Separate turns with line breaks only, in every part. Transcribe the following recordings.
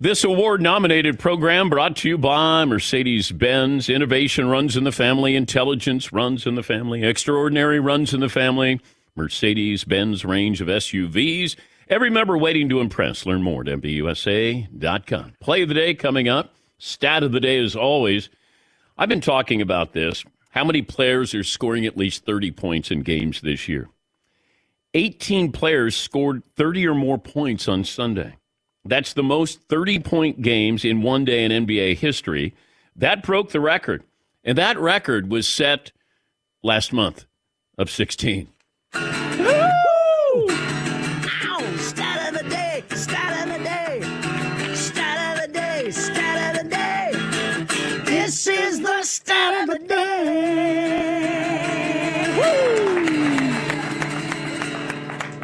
This award nominated program brought to you by Mercedes Benz. Innovation runs in the family, intelligence runs in the family, extraordinary runs in the family. Mercedes Benz range of SUVs. Every member waiting to impress. Learn more at MBUSA.com. Play of the day coming up. Stat of the day as always. I've been talking about this. How many players are scoring at least 30 points in games this year? 18 players scored 30 or more points on Sunday. That's the most 30 point games in one day in NBA history. That broke the record. And that record was set last month of 16.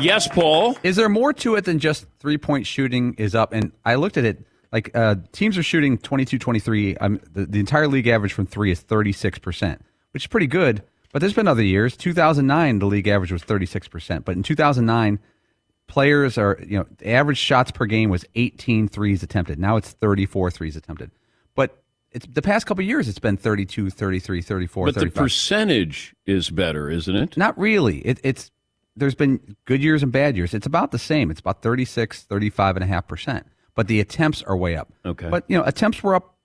Yes, Paul.
Is there more to it than just three point shooting is up? And I looked at it like uh, teams are shooting 22 23. Um, the, the entire league average from three is 36%, which is pretty good. But there's been other years. 2009, the league average was 36%. But in 2009, players are, you know, the average shots per game was 18 threes attempted. Now it's 34 threes attempted. But it's the past couple of years, it's been 32, 33, 34,
But the percentage is better, isn't it?
Not really. It, it's there's been good years and bad years. It's about the same. It's about 36, 35 and a half percent. But the attempts are way up.
Okay.
But you know, attempts were up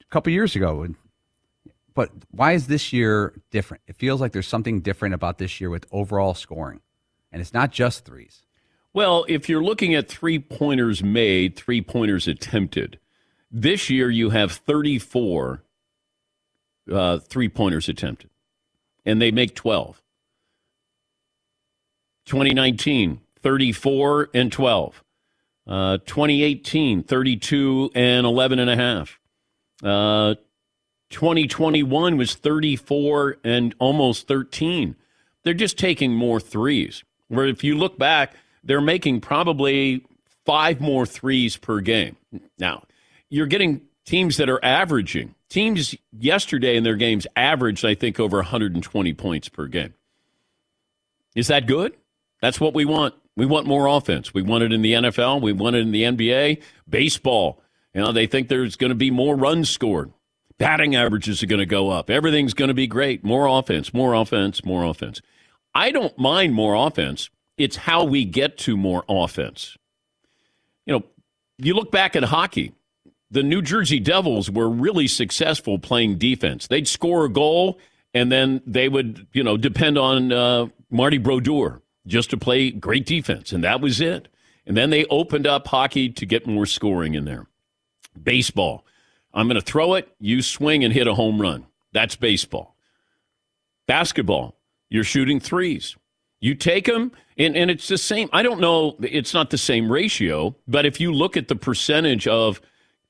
a couple years ago. And, but why is this year different? It feels like there's something different about this year with overall scoring, and it's not just threes.
Well, if you're looking at three pointers made, three pointers attempted, this year you have 34 uh, three pointers attempted, and they make 12. 2019, 34 and 12. Uh, 2018, 32 and 11 and a half. Uh, 2021 was 34 and almost 13. They're just taking more threes. Where if you look back, they're making probably five more threes per game. Now, you're getting teams that are averaging. Teams yesterday in their games averaged, I think, over 120 points per game. Is that good? That's what we want. We want more offense. We want it in the NFL. We want it in the NBA. Baseball. You know, they think there's going to be more runs scored. Batting averages are going to go up. Everything's going to be great. More offense, more offense, more offense. I don't mind more offense. It's how we get to more offense. You know, you look back at hockey, the New Jersey Devils were really successful playing defense. They'd score a goal, and then they would, you know, depend on uh, Marty Brodeur just to play great defense, and that was it. And then they opened up hockey to get more scoring in there. Baseball. I'm going to throw it, you swing and hit a home run. That's baseball. Basketball. You're shooting threes. You take them, and, and it's the same. I don't know, it's not the same ratio, but if you look at the percentage of,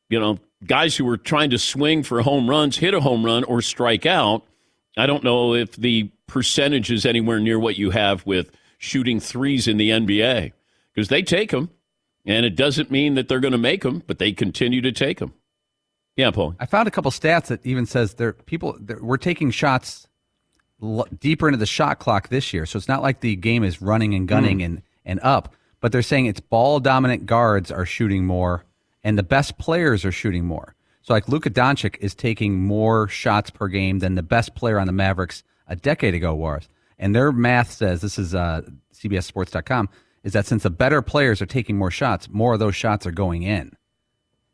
you know, guys who are trying to swing for home runs hit a home run or strike out. I don't know if the percentage is anywhere near what you have with shooting threes in the NBA because they take them, and it doesn't mean that they're going to make them, but they continue to take them. Yeah, Paul.
I found a couple stats that even says there people they're, we're taking shots l- deeper into the shot clock this year. So it's not like the game is running and gunning mm. and and up, but they're saying it's ball dominant guards are shooting more and the best players are shooting more. So like Luka Doncic is taking more shots per game than the best player on the Mavericks a decade ago was. And their math says this is uh, CBSSports.com is that since the better players are taking more shots, more of those shots are going in.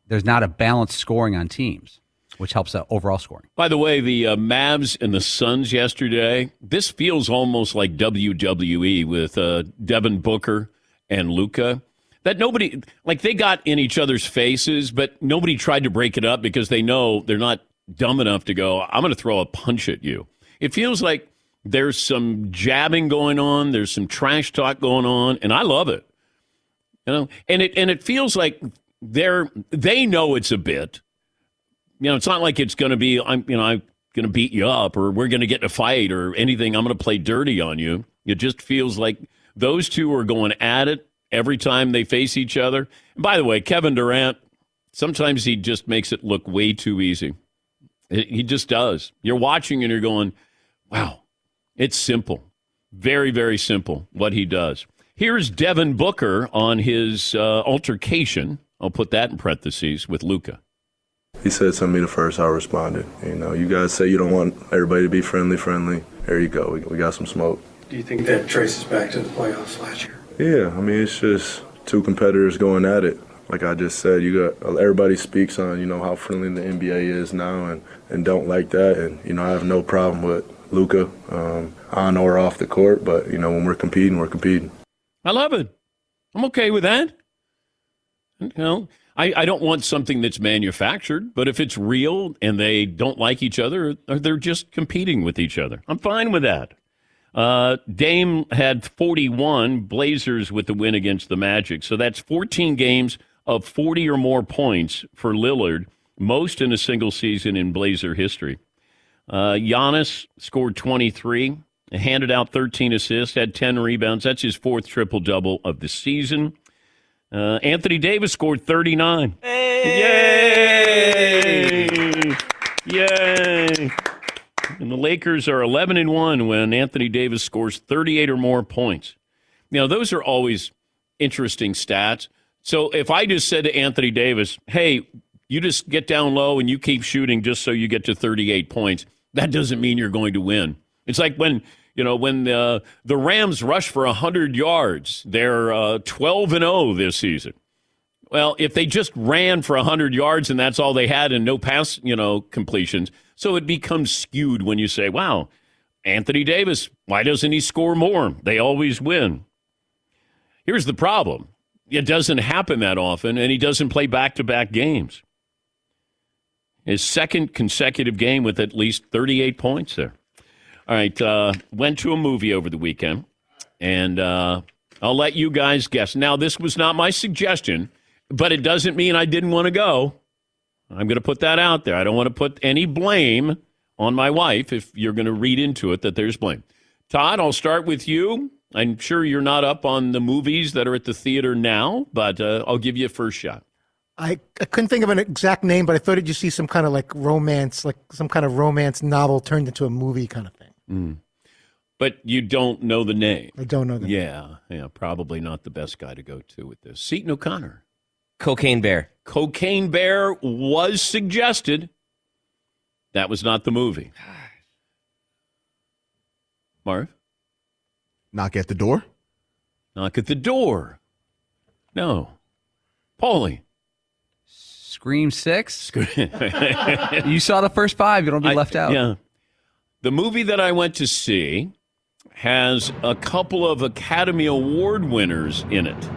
There's not a balanced scoring on teams, which helps uh, overall scoring.
By the way, the uh, Mavs and the Suns yesterday, this feels almost like WWE with uh, Devin Booker and Luka. That nobody, like they got in each other's faces, but nobody tried to break it up because they know they're not dumb enough to go, I'm going to throw a punch at you. It feels like there's some jabbing going on, there's some trash talk going on, and I love it. You know, and it and it feels like they're they know it's a bit. You know, it's not like it's going to be I'm you know I'm going to beat you up or we're going to get in a fight or anything. I'm going to play dirty on you. It just feels like those two are going at it every time they face each other. And by the way, Kevin Durant sometimes he just makes it look way too easy. He just does. You're watching and you're going, "Wow, it's simple, very very simple what he does." Here's Devin Booker on his uh, altercation. I'll put that in parentheses with Luka.
He said something to me the first I responded. You know, you guys say you don't want everybody to be friendly, friendly. There you go. We, we got some smoke.
Do you think that traces back to the playoffs last year?
Yeah, I mean, it's just two competitors going at it. Like I just said, you got everybody speaks on you know how friendly the NBA is now, and and don't like that. And you know, I have no problem with Luka um, on or off the court, but you know, when we're competing, we're competing.
I love it. I'm okay with that. You know, I, I don't want something that's manufactured, but if it's real and they don't like each other, or they're just competing with each other, I'm fine with that. Uh, Dame had 41 Blazers with the win against the Magic, so that's 14 games of 40 or more points for Lillard, most in a single season in Blazer history. Uh, Giannis scored 23, handed out 13 assists, had 10 rebounds. That's his fourth triple double of the season. Uh, Anthony Davis scored 39. Yay! Yay! And the Lakers are 11 and 1 when Anthony Davis scores 38 or more points. Know, those are always interesting stats. So if I just said to Anthony Davis, hey, you just get down low and you keep shooting just so you get to 38 points, that doesn't mean you're going to win. It's like when, you know, when uh, the Rams rush for 100 yards, they're uh, 12 and 0 this season. Well, if they just ran for 100 yards and that's all they had and no pass, you know, completions, so it becomes skewed when you say, wow, Anthony Davis, why doesn't he score more? They always win. Here's the problem it doesn't happen that often, and he doesn't play back to back games. His second consecutive game with at least 38 points there. All right, uh, went to a movie over the weekend, and uh, I'll let you guys guess. Now, this was not my suggestion, but it doesn't mean I didn't want to go. I'm going to put that out there. I don't want to put any blame on my wife if you're going to read into it that there's blame. Todd, I'll start with you. I'm sure you're not up on the movies that are at the theater now, but uh, I'll give you a first shot.
I, I couldn't think of an exact name, but I thought you see some kind of like romance, like some kind of romance novel turned into a movie kind of thing. Hmm.
But you don't know the name.
I don't know the
Yeah, yeah, probably not the best guy to go to with this. Seton O'Connor.
Cocaine Bear.
Cocaine Bear was suggested. That was not the movie. Marv?
Knock at the door.
Knock at the door. No. Paulie.
Scream Six. you saw the first five. You don't be
I-
left out.
Yeah. The movie that I went to see has a couple of Academy Award winners in it.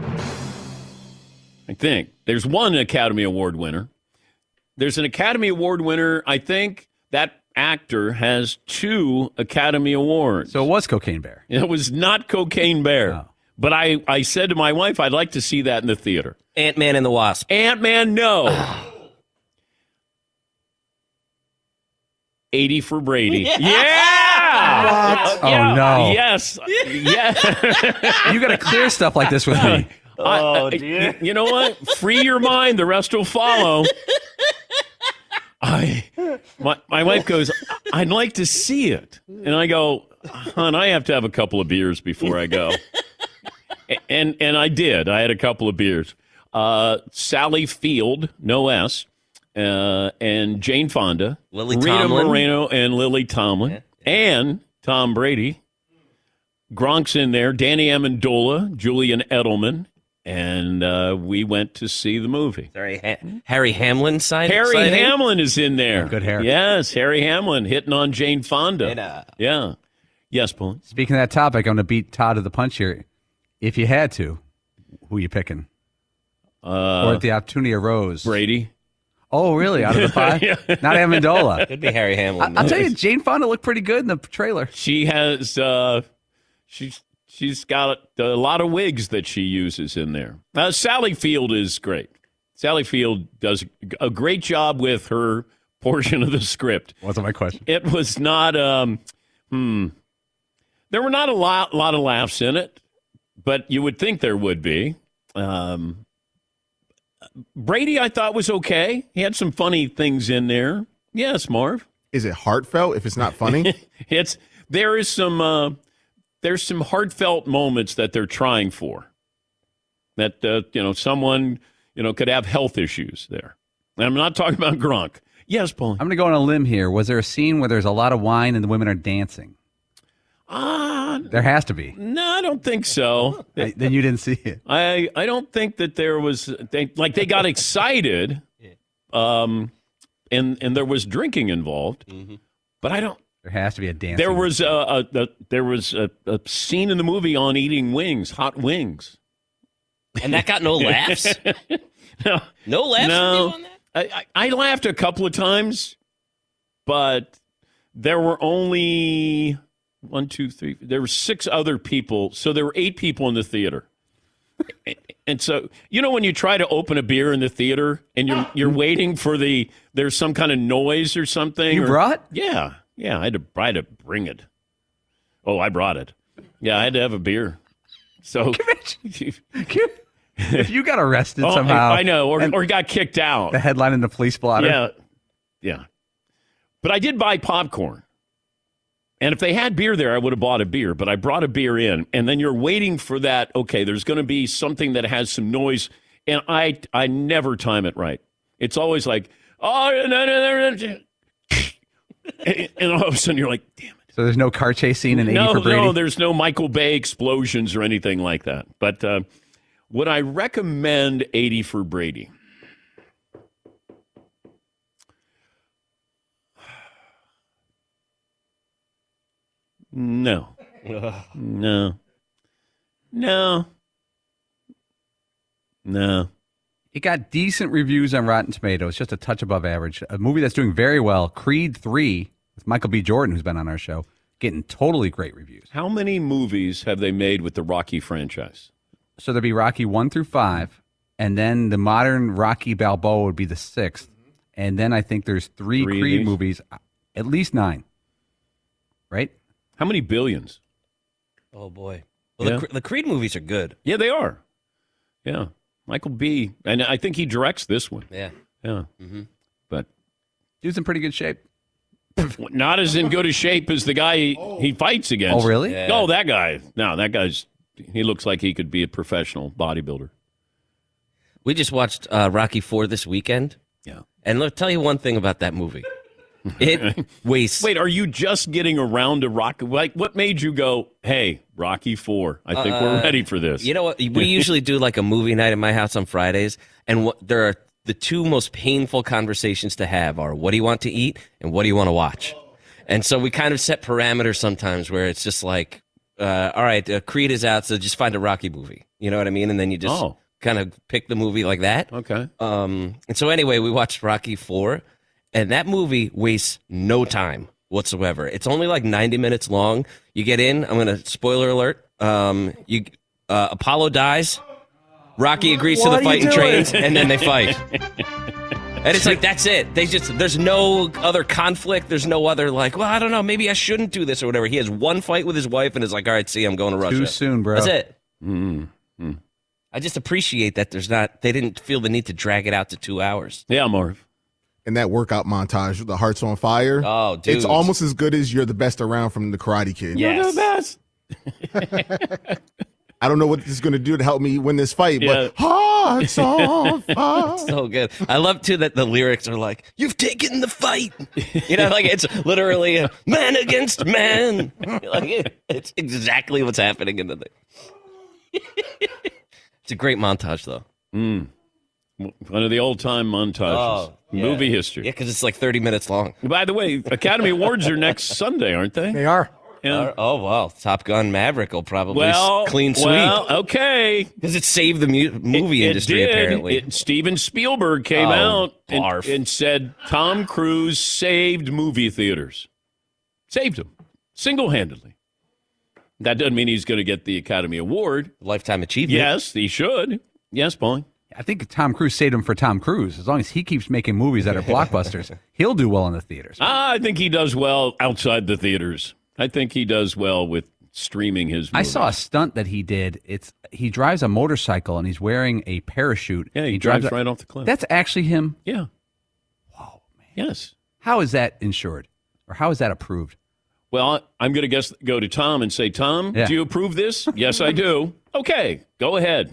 I think. There's one Academy Award winner. There's an Academy Award winner. I think that actor has two Academy Awards.
So it was Cocaine Bear.
It was not Cocaine Bear.
Oh.
But I, I said to my wife, I'd like to see that in the theater.
Ant Man and the Wasp.
Ant Man, no. 80 for Brady.
Yeah.
Yeah.
What? Oh,
Yeah.
no.
Yes. Yeah.
You got to clear stuff like this with me.
oh, dear. You know what? Free your mind. The rest will follow. I, my, my wife goes, I'd like to see it. And I go, hon, I have to have a couple of beers before I go. And and I did. I had a couple of beers. Uh, Sally Field, no S, uh, and Jane Fonda,
Lily
Rita
Tomlin.
Moreno, and Lily Tomlin, and Tom Brady. Gronk's in there. Danny Amendola, Julian Edelman, and uh, we went to see the movie.
Sorry, ha- Harry Hamlin sign.
Harry
signing?
Hamlin is in there.
Good hair.
Yes, Harry Hamlin hitting on Jane Fonda.
And, uh,
Yeah. Yes, Paul.
Speaking of that topic, I'm going to beat Todd to the punch here. If you had to, who are you picking?
Uh,
or if the opportunity arose?
Brady.
Oh, really? Out of the five?
Yeah.
Not Amendola.
Could be Harry Hamlin.
I, will tell you, Jane Fonda looked pretty good in the trailer.
She has uh she's she's got a, a lot of wigs that she uses in there. Uh, Sally Field is great. Sally Field does a great job with her portion of the script.
Wasn't my question.
It was not um hmm there were not a lot lot of laughs in it, but you would think there would be. Um Brady I thought was okay. He had some funny things in there. Yes, Marv.
Is it heartfelt if it's not funny?
it's there is some uh, there's some heartfelt moments that they're trying for. That uh, you know someone you know could have health issues there. And I'm not talking about Gronk. Yes, Paul.
I'm going to go on a limb here. Was there a scene where there's a lot of wine and the women are dancing?
Ah,
There has to be.
no, I don't think so.
I- then you didn't see it.
I I don't think that there was they like they got excited, um, and and there was drinking involved, but I don't.
There has to be a dance.
There was a, a, a there was a, a scene in the movie on eating wings, hot wings.
and that got no laughs.
no,
No laughs.
no.
on that?
I, I, I laughed a couple of times, but there were only one, two, three. There were six other people, so there were eight people in the theater. And so, you know, when you try to open a beer in the theater and you're you're waiting for the there's some kind of noise or something.
You
or-
brought?
Yeah, yeah. I had to I had to bring it. Oh, I brought it. Yeah, I had to have a beer. So
if you got arrested
Oh,
somehow,
I, I know, or, or got kicked out.
the headline in the police blotter.
Yeah, yeah. But I did buy popcorn, and if they had beer there, I would have bought a beer. But I brought a beer in, and then you're waiting for that. Okay, there's going to be something that has some noise, and I I never time it right. It's always like oh, no, no, no, no. and, and all of a sudden you're like, damn. It.
So there's no car chase scene in 80
No,
for Brady.
no, there's no Michael Bay explosions or anything like that. But uh, would I recommend 80 for Brady? No. No. No. No.
It got decent reviews on Rotten Tomatoes, just a touch above average. A movie that's doing very well, Creed 3, with Michael B. Jordan, who's been on our show, getting totally great reviews.
How many movies have they made with the Rocky franchise?
So there'd be Rocky 1 through 5, and then the modern Rocky Balboa would be the sixth. Mm-hmm. And then I think there's three,
Three
Creed movies, at least nine. Right?
How many billions?
Oh boy. Well,
Yeah.
the, the Creed movies are good.
Yeah, they are. Yeah. Michael B. And I think he directs this one.
Yeah.
Yeah.
Mm-hmm.
But
he's in pretty good shape.
not as in good a shape as the guy he, he fights against.
Oh, really?
Yeah.
Oh, that guy. No, that guy's. He looks like he could be a professional bodybuilder.
We just watched uh, Rocky Four this weekend.
Yeah.
And let me tell you one thing about that movie. It wastes.
Wait, are you just getting around to Rocky? Like, what made you go, hey, Rocky Four? I think we're
Uh,
ready for this.
You know what? We usually do like a movie night at my house on Fridays, and what there are the two most painful conversations to have are what do you want to eat and what do you want to watch. And so we kind of set parameters sometimes where it's just like, uh, all right, uh, Creed is out, so just find a Rocky movie. You know what I mean? And then you just
Oh.
kind of pick the movie like that.
Okay.
Um, and so anyway, we watched Rocky Four, and that movie wastes no time whatsoever. It's only like ninety minutes long. You get in. I'm gonna spoiler alert. Um, you uh, Apollo dies. Rocky agrees to the
fight you
fighting
doing?
trains, and then they fight. And it's like that's it. They just there's no other conflict. There's no other like, well, I don't know, maybe I shouldn't do this or whatever. He has one fight with his wife and is like, all right, see, I'm going to Russia.
Too soon, bro.
That's it.
Mm-hmm.
I just appreciate that there's not. They didn't feel the need to drag it out to two hours.
Yeah, Marv.
And that workout montage, the Hearts on Fire.
Oh, dude.
It's almost as good as You're the Best Around from the Karate Kid.
Yes.
best.
I don't know what this is going to do to help me win this fight,
Yeah.
but Hearts on Fire.
so good. I love too that the lyrics are like, "You've taken the fight." You know, like it's literally a man against man. like it's exactly what's happening in the thing. it's a great montage, though.
Mm. One of the old time montages.
Oh, yeah.
Movie history.
Yeah, because it's like thirty minutes long.
By the way, Academy Awards are next Sunday, aren't they?
They are.
Yeah.
Uh, oh well, Top Gun Maverick will probably
Well,
s- clean sweep
well, okay.
because it saved the mu- movie
It- it
industry.
did.
apparently,
It- Steven Spielberg came
Oh,
out and, and said Tom Cruise saved movie theaters. Saved them single handedly. That doesn't mean he's going to get the Academy Award.
lifetime achievement.
Yes, he should. Yes, Paulie.
I think Tom Cruise saved him for Tom Cruise. As long as he keeps making movies that are blockbusters, he'll do well in the theaters.
Ah, I think he does well outside the theaters. I think he does well with streaming his.
I saw a stunt that he did. It's he drives a motorcycle and he's wearing a parachute.
Yeah, he drives right off the cliff.
That's actually him.
Yeah. Wow. Man. Yes.
How is that insured, or how is that approved?
Well, I'm going to guess go to Tom and say, Tom,
Yeah.
do you approve this? yes, I do. Okay, go ahead.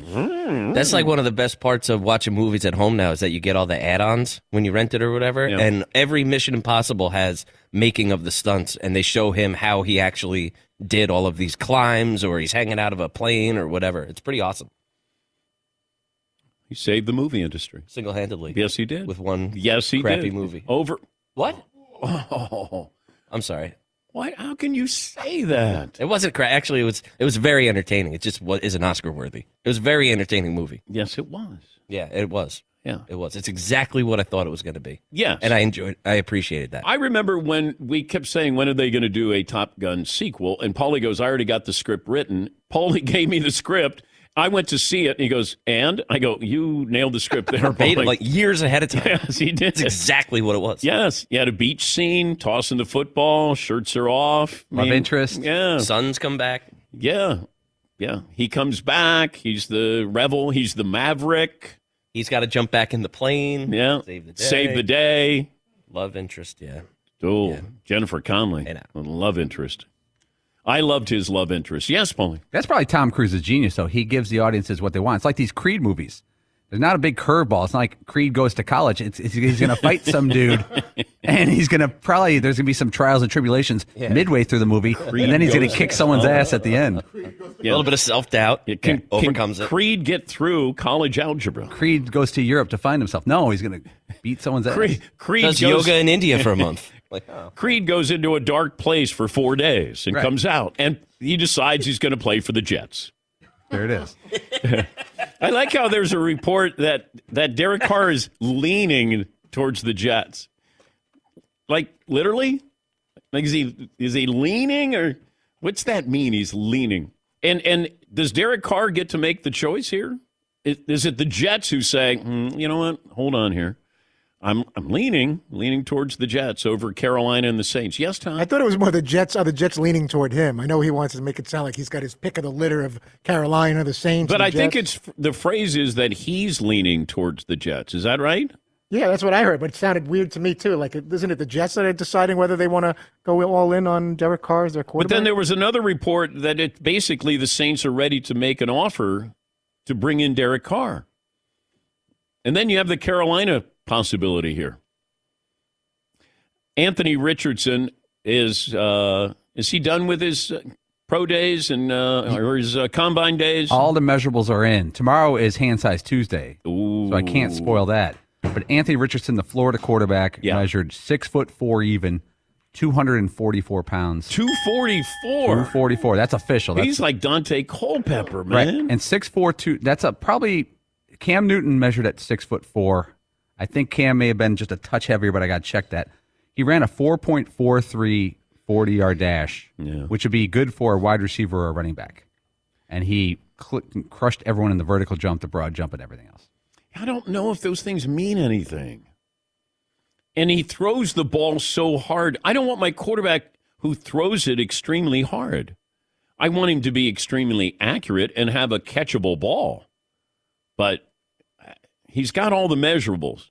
That's like one of the best parts of watching movies at home now is that you get all the add-ons when you rent it or whatever, and every Mission Impossible has making of the stunts, and they show him how he actually did all of these climbs, or he's hanging out of a plane or whatever. It's pretty awesome,
He saved the movie industry.
single-handedly.
Yes, he did.
with one
yes, he
crappy
did.
movie.
Over.
What?
Oh,
I'm sorry.
Why? How can you say that?
It wasn't cra- actually. It was. It was very entertaining. It just was, isn't Oscar worthy. It was a very entertaining movie.
Yes, it was.
Yeah, it was.
Yeah.
It was. It's exactly what I thought it was going to be,
Yes.
and I enjoyed. I appreciated that.
I remember when we kept saying, when are they going to do a Top Gun sequel? And Paulie goes, I already got the script written. Paulie gave me the script. I went to see it, and he goes, and? I go, you nailed the script there,
Verbatim,
Paulie.
like years ahead of time.
yes, he did.
That's exactly what it was.
Yes, you had a beach scene, tossing the football, shirts are off. I
Love
mean,
interest.
Yeah,
Sons come back.
yeah, yeah. He comes back. He's the rebel. He's the maverick.
He's got to jump back in the plane.
Yeah,
Save the day.
Save the day.
Love interest. Yeah.
Oh,
Yeah.
Jennifer Connelly,
I know.
love interest. I loved his love interest. Yes, Paulie.
That's probably Tom Cruise's genius, though. He gives the audiences what they want. It's like these Creed movies. There's not a big curveball. It's not like Creed goes to college. It's, it's he's going to fight some dude, and he's going to probably there's going to be some trials and tribulations midway through the movie, and then he's going
goes
to
to
kick someone's ass at the end.
A little bit of self doubt.
Yeah, can,
overcomes
can
it.
Creed get through college algebra?
Creed goes to Europe to find himself. No, he's going to beat someone's ass.
Creed, Creed
Does
goes,
yoga in India for a month. Like, oh.
Creed goes into a dark place for four days and
Right.
comes out, and he decides he's going to play for the Jets.
There it is.
I like how there's a report that that Derek Carr is leaning towards the Jets. Like literally? Like is he is he leaning or what's that mean? He's leaning. And and does Derek Carr get to make the choice here? Is, is it the Jets who say, "Hmm, you know what? Hold on here. I'm I'm leaning leaning towards the Jets over Carolina and the Saints. Yes, Tom.
I thought it was more the Jets. Are the Jets leaning toward him? I know he wants to make it sound like he's got his pick of the litter of Carolina, the Saints.
but
and
I
the
think it's the phrase is that he's leaning towards the Jets. Is that right?
yeah, that's what I heard. But it sounded weird to me too. Like, isn't it the Jets that are deciding whether they want to go all in on Derek Carr as their quarterback?
But then there was another report that it basically the Saints are ready to make an offer to bring in Derek Carr. And then you have the Carolina possibility here. Anthony Richardson is uh, is he done with his uh, pro days and uh, or his uh, combine days?
All the measurables are in. Tomorrow is hand size Tuesday, so I can't spoil that. But Anthony Richardson, the Florida quarterback,
Yeah.
measured six foot four even, two hundred and forty four pounds. 244. 244. That's official. That's
He's like Daunte Culpepper,
right.
man.
And six four two. That's a probably Cam Newton measured at six foot four. I think Cam may have been just a touch heavier, but I got to check that. He ran a 4.43 40 yard dash,
Yeah.
which would be good for a wide receiver or a running back. And he crushed everyone in the vertical jump, the broad jump, and everything else.
I don't know if those things mean anything. and he throws the ball so hard. I don't want my quarterback who throws it extremely hard. I want him to be extremely accurate and have a catchable ball. But he's got all the measurables,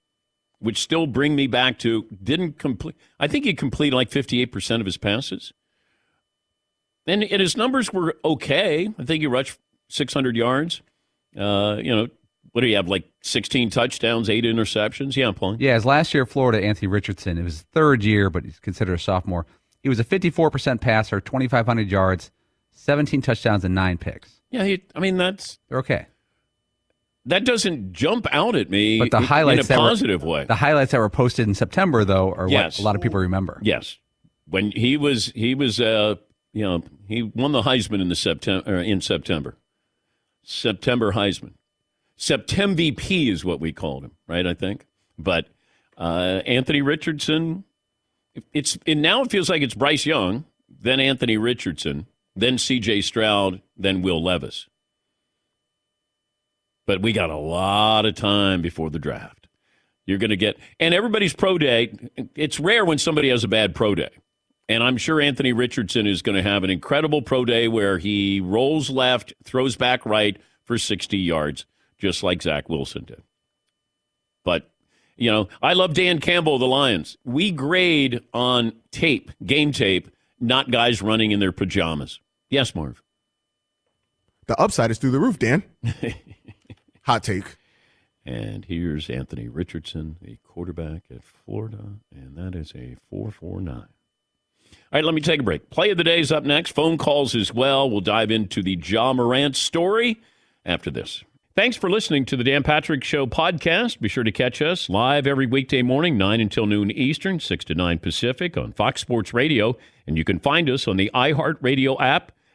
which still bring me back to didn't complete. I think he completed like 58% of his passes. And, and his numbers were okay. I think he rushed 600 yards. Uh, you know, what do you have, like 16 touchdowns, eight interceptions? Yeah, I'm pulling.
Yeah, his last year at Florida, Anthony Richardson, it was his third year, but he's considered a sophomore. He was a 54% passer, 2,500 yards, 17 touchdowns, and nine picks.
Yeah, he, I mean, that's.
They're okay.
That doesn't jump out at me
But the highlights
in a
that were-
way.
The highlights that were posted in September, though, are
Yes.
what a lot of people remember.
Yes, when he was he was uh you know he won the Heisman in the September in September. September Heisman, September VP is what we called him, right? I think, but uh, Anthony Richardson. It's and now it feels like it's Bryce Young, then Anthony Richardson, then C.J. Stroud, then Will Levis. But we got a lot of time before the draft. You're going to get, and everybody's pro day. It's rare when somebody has a bad pro day. And I'm sure Anthony Richardson is going to have an incredible pro day where he rolls left, throws back right for 60 yards, just like Zach Wilson did. But, you know, I love Dan Campbell of the Lions. We grade on tape, game tape, not guys running in their pajamas. Yes, Marv.
The upside is through the roof, Dan. Hot take.
And here's Anthony Richardson, the quarterback at Florida, and that is a 449. All right, let me take a break. Play of the day is up next. Phone calls as well. We'll dive into the Ja Morant story after this. Thanks for listening to the Dan Patrick Show podcast. Be sure to catch us live every weekday morning, 9 until noon Eastern, 6 to 9 Pacific on Fox Sports Radio. And you can find us on the iHeartRadio app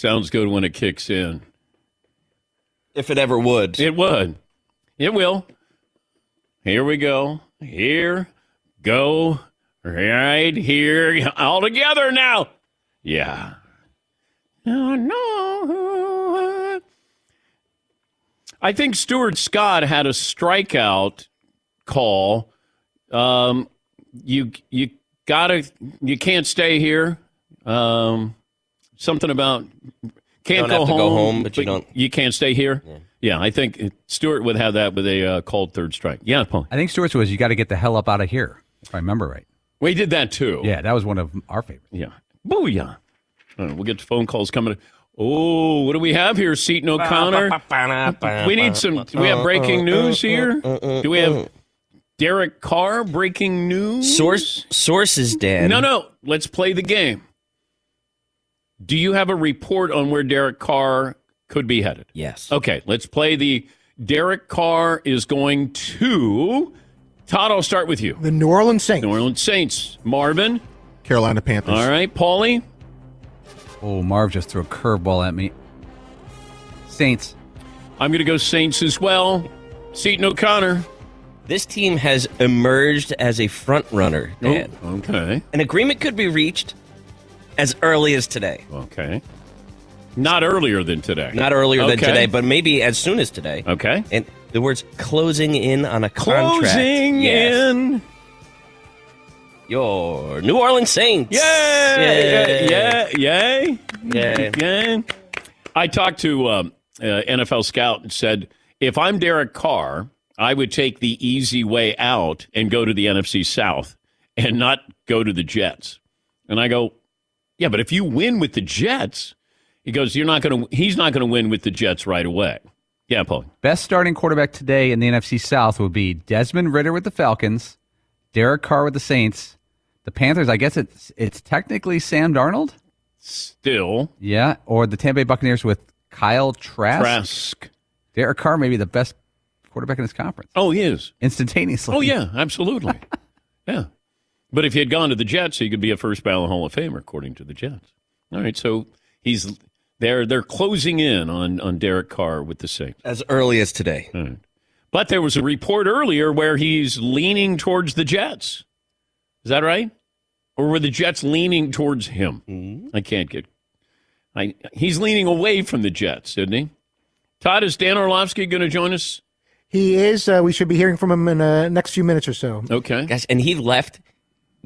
Sounds good when it kicks in.
If it ever would.
It would. It will. Here we go. Here go. Right here. All together now. Yeah. No, no. I think Stuart Scott had a strikeout call. Um, you you gotta you can't stay here. Um, something about can't
don't
go,
have to
home,
go home, but you don't-
You can't stay here. Yeah, I think Stuart would have that with a uh, called third strike. Yeah, Paul.
I think Stuart's was you got to get the hell up out of here, if I remember right.
We did that too.
Yeah, that was one of our favorites.
Yeah. Booyah. All right, we'll get the phone calls coming. Oh, what do we have here, Seton O'Connor? we need some. Do we have breaking news here? Do we have Derek Carr breaking news?
Source sources, Dan.
No, no. Let's play the game. Do you have a report on where Derek Carr could be headed?
Yes.
Okay, let's play the Derek Carr is going to. Todd, I'll start with you.
The New Orleans Saints.
New Orleans Saints. Marvin.
Carolina Panthers.
All right, Paulie.
Oh, Marv just threw a curveball at me. Saints.
I'm going to go Saints as well. Seton O'Connor.
This team has emerged as a front runner.
Oh, okay.
An agreement could be reached as early as today.
Okay. Not earlier than today.
Not earlier than
Okay.
today, but maybe as soon as today.
Okay.
And the words closing in on a contract.
Closing
Yes.
in.
Your New Orleans Saints.
Yay! Yeah, yay!
Yay.
Yay! I talked to um, uh, NFL scout and said, if I'm Derek Carr, I would take the easy way out and go to the NFC South and not go to the Jets. And I go, yeah, but if you win with the Jets, he goes, you're not going to. He's not going to win with the Jets right away. Yeah, Paul.
Best starting quarterback today in the NFC South would be Desmond Ridder with the Falcons, Derek Carr with the Saints, the Panthers. I guess it's it's technically Sam Darnold.
Still,
Yeah, or the Tampa Bay Buccaneers with Kyle Trask.
Trask.
Derek Carr may be the best quarterback in this conference
Oh, he is.
instantaneously.
Oh yeah, absolutely. yeah. But if he had gone to the Jets, he could be a first ballot Hall of Famer, according to the Jets. All right, so he's they're they're closing in on on Derek Carr with the Saints.
As early as today.
All right. But there was a report earlier where he's leaning towards the Jets. Is that right? Or were the Jets leaning towards him? I can't get. I he's leaning away from the Jets, isn't he? Todd, is Dan Orlovsky going to join us?
He is. Uh, we should be hearing from him in the next few minutes or so.
Okay.
Gosh, and he left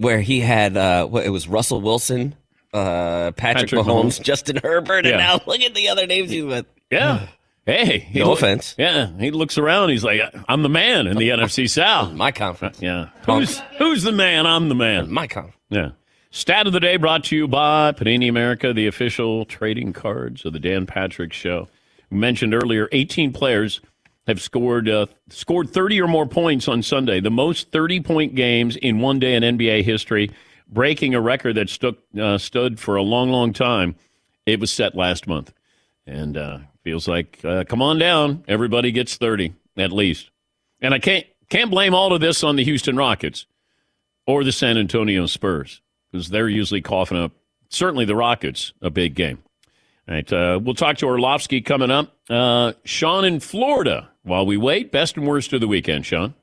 where he had uh what it was Russell Wilson, uh Patrick,
Patrick
Mahomes,
Mahomes.
Justin Herbert,
Yeah.
and now look at the other names he's with.
Yeah. Hey, he
No
look-
offense.
Yeah, he looks around. He's like, "I'm the man in the NFC South."
My conference.
Yeah. Who's who's the man? I'm the man.
My conference.
Yeah. Stat of the day brought to you by Panini America, the official trading cards of the Dan Patrick Show. We mentioned earlier, 18 players have scored uh, scored 30 or more points on Sunday, the most 30 point games in one day in NBA history, breaking a record that stood uh, stood for a long, long time. It was set last month, and uh, feels like uh, come on down, everybody gets 30 at least. And I can't can't blame all of this on the Houston Rockets or the San Antonio Spurs because they're usually coughing up. Certainly, the Rockets a big game. All right, uh, we'll talk to Orlovsky coming up. Uh, Sean in Florida. While we wait, best and worst of the weekend, Sean.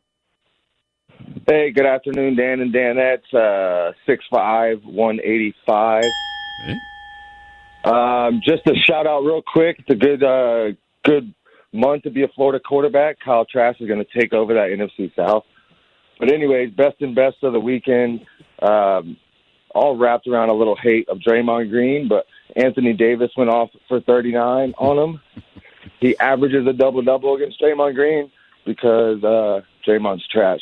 Hey, good afternoon, Dan and Danettes. Uh, six five one eighty five. Um, just a shout out real quick. It's a good uh, good month to be a Florida quarterback. Kyle Trask is going to take over that NFC South. But anyways, best and best of the weekend. Um, all wrapped around a little hate of Draymond Green, but Anthony Davis went off for 39 on him. He averages a double double against Draymond Green because uh, Draymond's trash.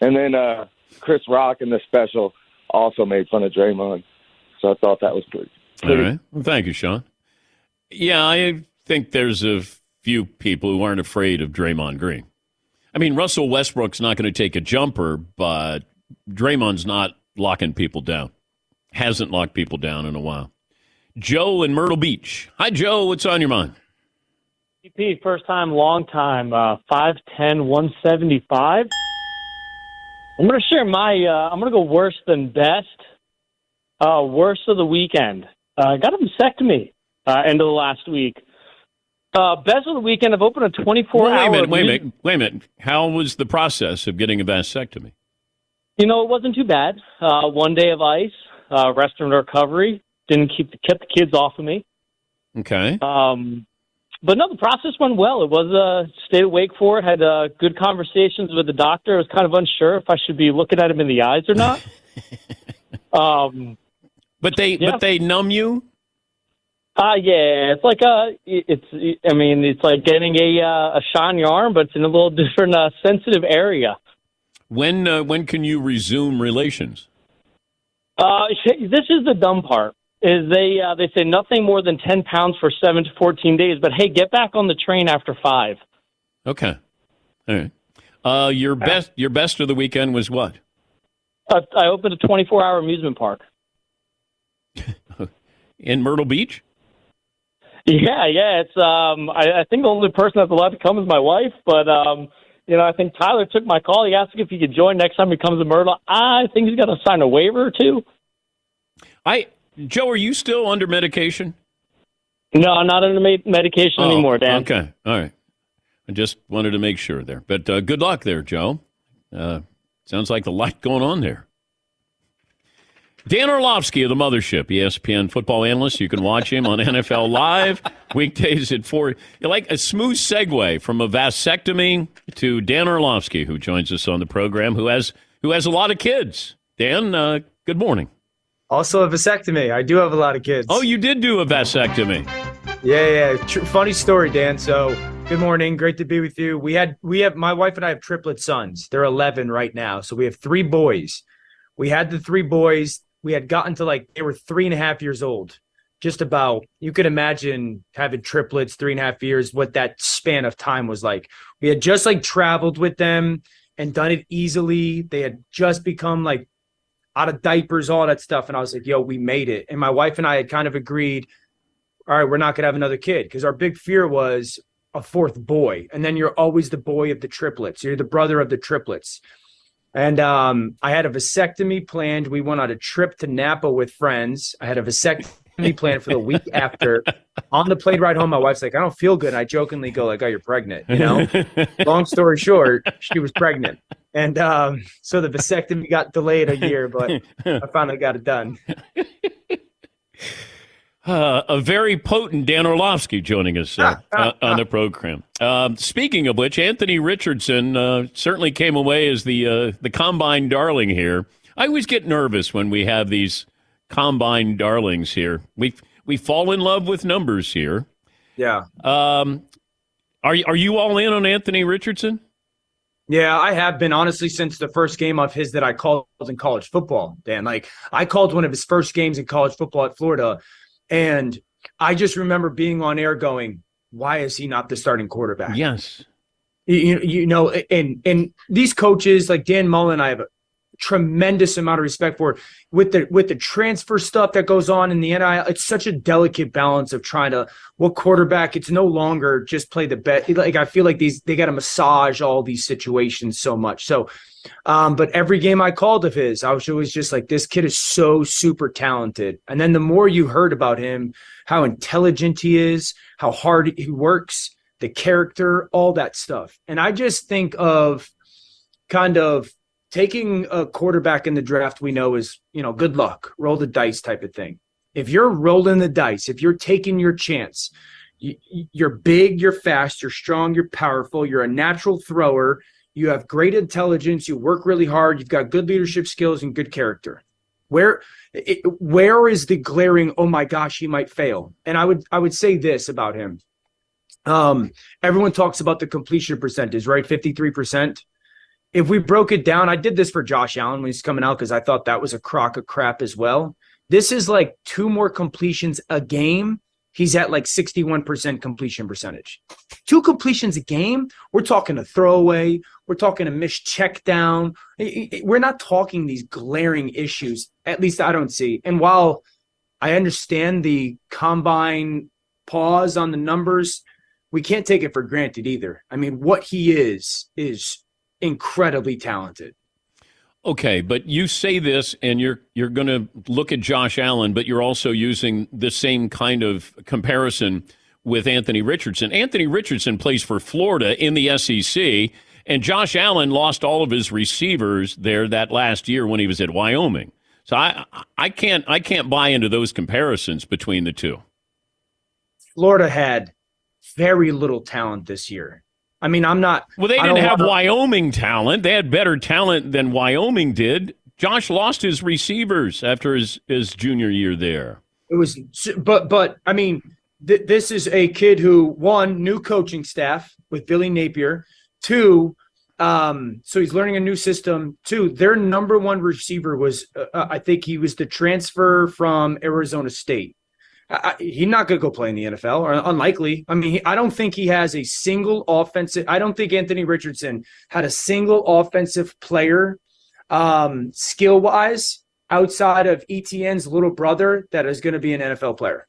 And then uh, Chris Rock in the special also made fun of Draymond. So I thought that was pretty.
All right. Well, thank you, Sean. Yeah, I think there's a few people who aren't afraid of Draymond Green. I mean, Russell Westbrook's not going to take a jumper, but Draymond's not locking people down. Hasn't locked people down in a while. Joe in Myrtle Beach. Hi, Joe. What's on your mind?
EP, first time, long time, uh, 5'10", 175. I'm going to share my, uh, I'm going to go worse than best. Uh, worst of the weekend. Uh, got a vasectomy uh, end of the last week. Uh, best of the weekend, I've opened a 24
Wait a
hour.
minute. Wait a minute. Wait a minute. How was the process of getting a vasectomy?
You know, it wasn't too bad. Uh, one day of ice, uh, rest and recovery. Didn't keep the, kept the kids off of me.
Okay.
Um, but no, the process went well. It was uh, stayed awake for it. Had uh, good conversations with the doctor. I was kind of unsure if I should be looking at him in the eyes or not. um,
but they
yeah.
but they numb you.
Uh yeah, it's like uh it's I mean, it's like getting a uh, a shot in your arm, but it's in a little different uh, sensitive area.
When uh, when can you resume relations?
Uh this is the dumb part. Is they uh, they say nothing more than 10 pounds for 7 to 14 days, but hey, get back on the train after 5.
Okay. All right. Uh, your best your best of the weekend was what?
Uh, I opened a 24-hour amusement park.
In Myrtle Beach?
Yeah, yeah. It's um I, I think the only person that's allowed to come is my wife, but um you know, I think Tyler took my call. He asked if he could join next time he comes to Myrtle. I think he's got to sign a waiver or two.
I Joe, are you still under medication?
No, I'm not under medication
Oh,
anymore, Dan.
Okay. All right. I just wanted to make sure there. But uh, good luck there, Joe. Uh, sounds like a lot going on there. Dan Orlovsky of the Mothership, ESPN football analyst. You can watch him on NFL Live weekdays at 4. You're like a smooth segue from a vasectomy to Dan Orlovsky, who joins us on the program, who has who has a lot of kids. Dan, uh, good morning.
Also a vasectomy. I do have a lot of kids.
Oh, you did do a vasectomy.
Yeah, yeah. Tr- funny story, Dan. So, good morning. Great to be with you. We had we have my wife and I have triplet sons. They're 11 right now. So we have three boys. We had the three boys. We had gotten to like they were three and a half years old. Just about. You could imagine having triplets, three and a half years. What that span of time was like. We had just like traveled with them and done it easily. They had just become like out of diapers, all that stuff. And I was like, yo, we made it. And my wife and I had kind of agreed, all right, we're not going to have another kid because our big fear was a fourth boy. And then you're always the boy of the triplets. You're the brother of the triplets. And um, I had a vasectomy planned. We went on a trip to Napa with friends. I had a vasectomy planned for the week after. On the plane ride home, my wife's like, I don't feel good. And I jokingly go, like, oh, you're pregnant, you know? Long story short, she was pregnant. And um, so the vasectomy got delayed a year, but I finally got it done.
Uh, a very potent Dan Orlovsky joining us uh, uh, on the program. Um, speaking of which, Anthony Richardson uh, certainly came away as the uh, the combine darling here. I always get nervous when we have these combine darlings here. We we fall in love with numbers here.
Yeah.
Um, are are you all in on Anthony Richardson?
Yeah, I have been honestly since the first game of his that I called in college football, Dan. Like I called one of his first games in college football at Florida, and I just remember being on air going, "Why is he not the starting quarterback?"
Yes.
You, you know, and and these coaches like Dan Mullen, I have tremendous amount of respect for with the with the transfer stuff that goes on in the NIL. It's such a delicate balance of trying to what quarterback. It's no longer just play the bet. Like I feel like these they got to massage all these situations so much. So, um, but every game I called of his, I was always just like, this kid is so super talented. And then the more you heard about him, how intelligent he is, how hard he works, the character, all that stuff. And I just think of kind of taking a quarterback in the draft we know is, you know, good luck, roll the dice type of thing. If you're rolling the dice, if you're taking your chance, you, you're big, you're fast, you're strong, you're powerful, you're a natural thrower, you have great intelligence, you work really hard, you've got good leadership skills and good character. Where it, where is the glaring oh my gosh he might fail? And I would I would say this about him. Um everyone talks about the completion percentage, right? 53% if we broke it down, I did this for Josh Allen when he's coming out because I thought that was a crock of crap as well. This is like two more completions a game. He's at like 61% completion percentage. Two completions a game. We're talking a throwaway. We're talking a missed check down. We're not talking these glaring issues. At least I don't see. And while I understand the combine pause on the numbers, we can't take it for granted either. I mean, what he is, is incredibly talented.
Okay, but you say this, and you're you're going to look at Josh Allen, but you're also using the same kind of comparison with Anthony Richardson. Anthony Richardson plays for Florida in the SEC, and Josh Allen lost all of his receivers there that last year when he was at Wyoming. So I I can't I can't buy into those comparisons between the two.
Florida had very little talent this year. I mean, I'm not.
Well, they didn't have
wanna-
Wyoming talent. They had better talent than Wyoming did. Josh lost his receivers after his, his junior year there.
It was, but but I mean, th- this is a kid who one new coaching staff with Billy Napier, two, um, so he's learning a new system. Two, their number one receiver was, uh, uh, I think he was the transfer from Arizona State. He's not going to go play in the NFL, or unlikely. I mean, he, I don't think he has a single offensive. I don't think Anthony Richardson had a single offensive player, um, skill wise, outside of ETN's little brother that is going to be an NFL player.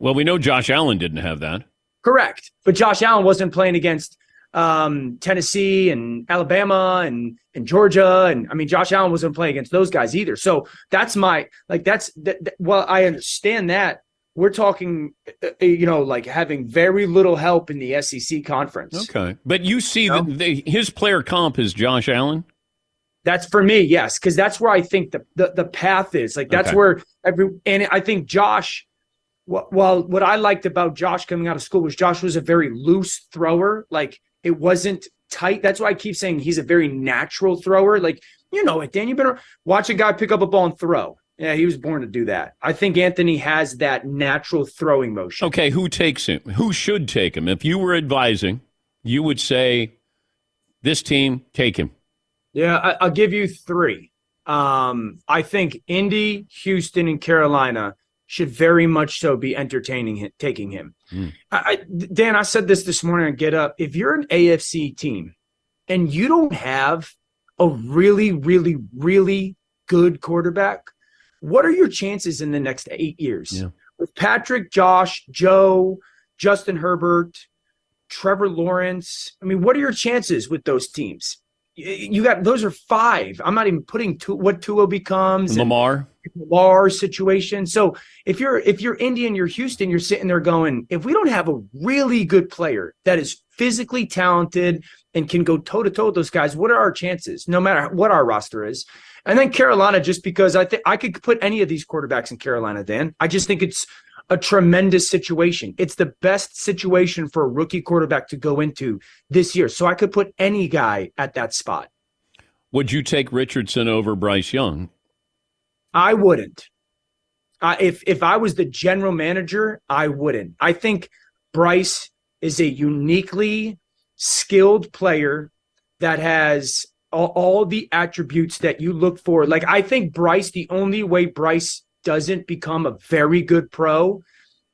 Well, we know Josh Allen didn't have that.
Correct. But Josh Allen wasn't playing against um, Tennessee and Alabama and and Georgia and I mean Josh Allen wasn't playing against those guys either. So that's my like that's that, that- well I understand that we're talking uh, uh, you know like having very little help in the SEC conference.
Okay. But you see that the, his player comp is Josh Allen?
That's for me, yes, because that's where I think the, the the path is. Like that's
Okay.
where every and I think Josh. Well, what I liked about Josh coming out of school was Josh was a very loose thrower. Like it wasn't tight. That's why I keep saying he's a very natural thrower. Like you know it, Dan. You better watch a guy pick up a ball and throw. Yeah, he was born to do that. I think Anthony has that natural throwing motion.
Okay, who takes him? Who should take him? If you were advising, you would say, this team, take him.
Yeah, I, I'll give you three. Um, I think Indy, Houston, and Carolina should very much so be entertaining him, taking him.
Hmm.
I, I, Dan, I said this this morning on Get Up. If you're an AFC team and you don't have a really, really, really good quarterback, what are your chances in the next eight years? With Patrick, Josh, Joe, Justin Herbert, Trevor Lawrence. I mean, what are your chances with those teams? You got those are five. I'm not even putting two, what Tua becomes.
Lamar?
Lamar situation. So if you're if you're Indian, you're Houston, you're sitting there going, if we don't have a really good player that is physically talented and can go toe to toe with those guys, what are our chances? No matter what our roster is. And then Carolina, just because I think I could put any of these quarterbacks in Carolina, Dan. I just think it's a tremendous situation. It's the best situation for a rookie quarterback to go into this year. So I could put any guy at that spot.
Would you take Richardson over Bryce Young?
I wouldn't. I if if I was the general manager, I wouldn't. I think Bryce is a uniquely skilled player that has all, all the attributes that you look for. Like I think Bryce, the only way Bryce doesn't become a very good pro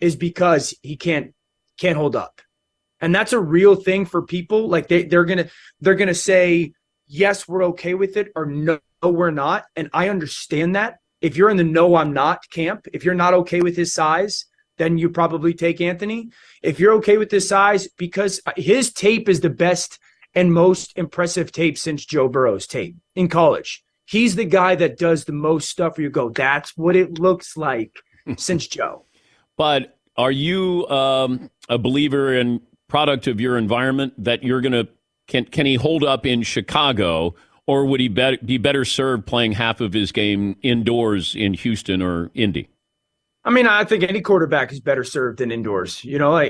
is because he can't can't hold up. And that's a real thing for people. Like they they're gonna they're gonna say, yes, we're okay with it, or no, we're not. And I understand that. If you're in the no, I'm not camp, if you're not okay with his size, then you probably take Anthony. If you're okay with his size, because his tape is the best and most impressive tape since Joe Burrow's tape in college. He's the guy that does the most stuff where you go, that's what it looks like since Joe.
But are you um, a believer in product of your environment that you're going to can can he hold up in Chicago or would he be, be better served playing half of his game indoors in Houston or Indy?
I mean, I think any quarterback is better served than indoors. You know, I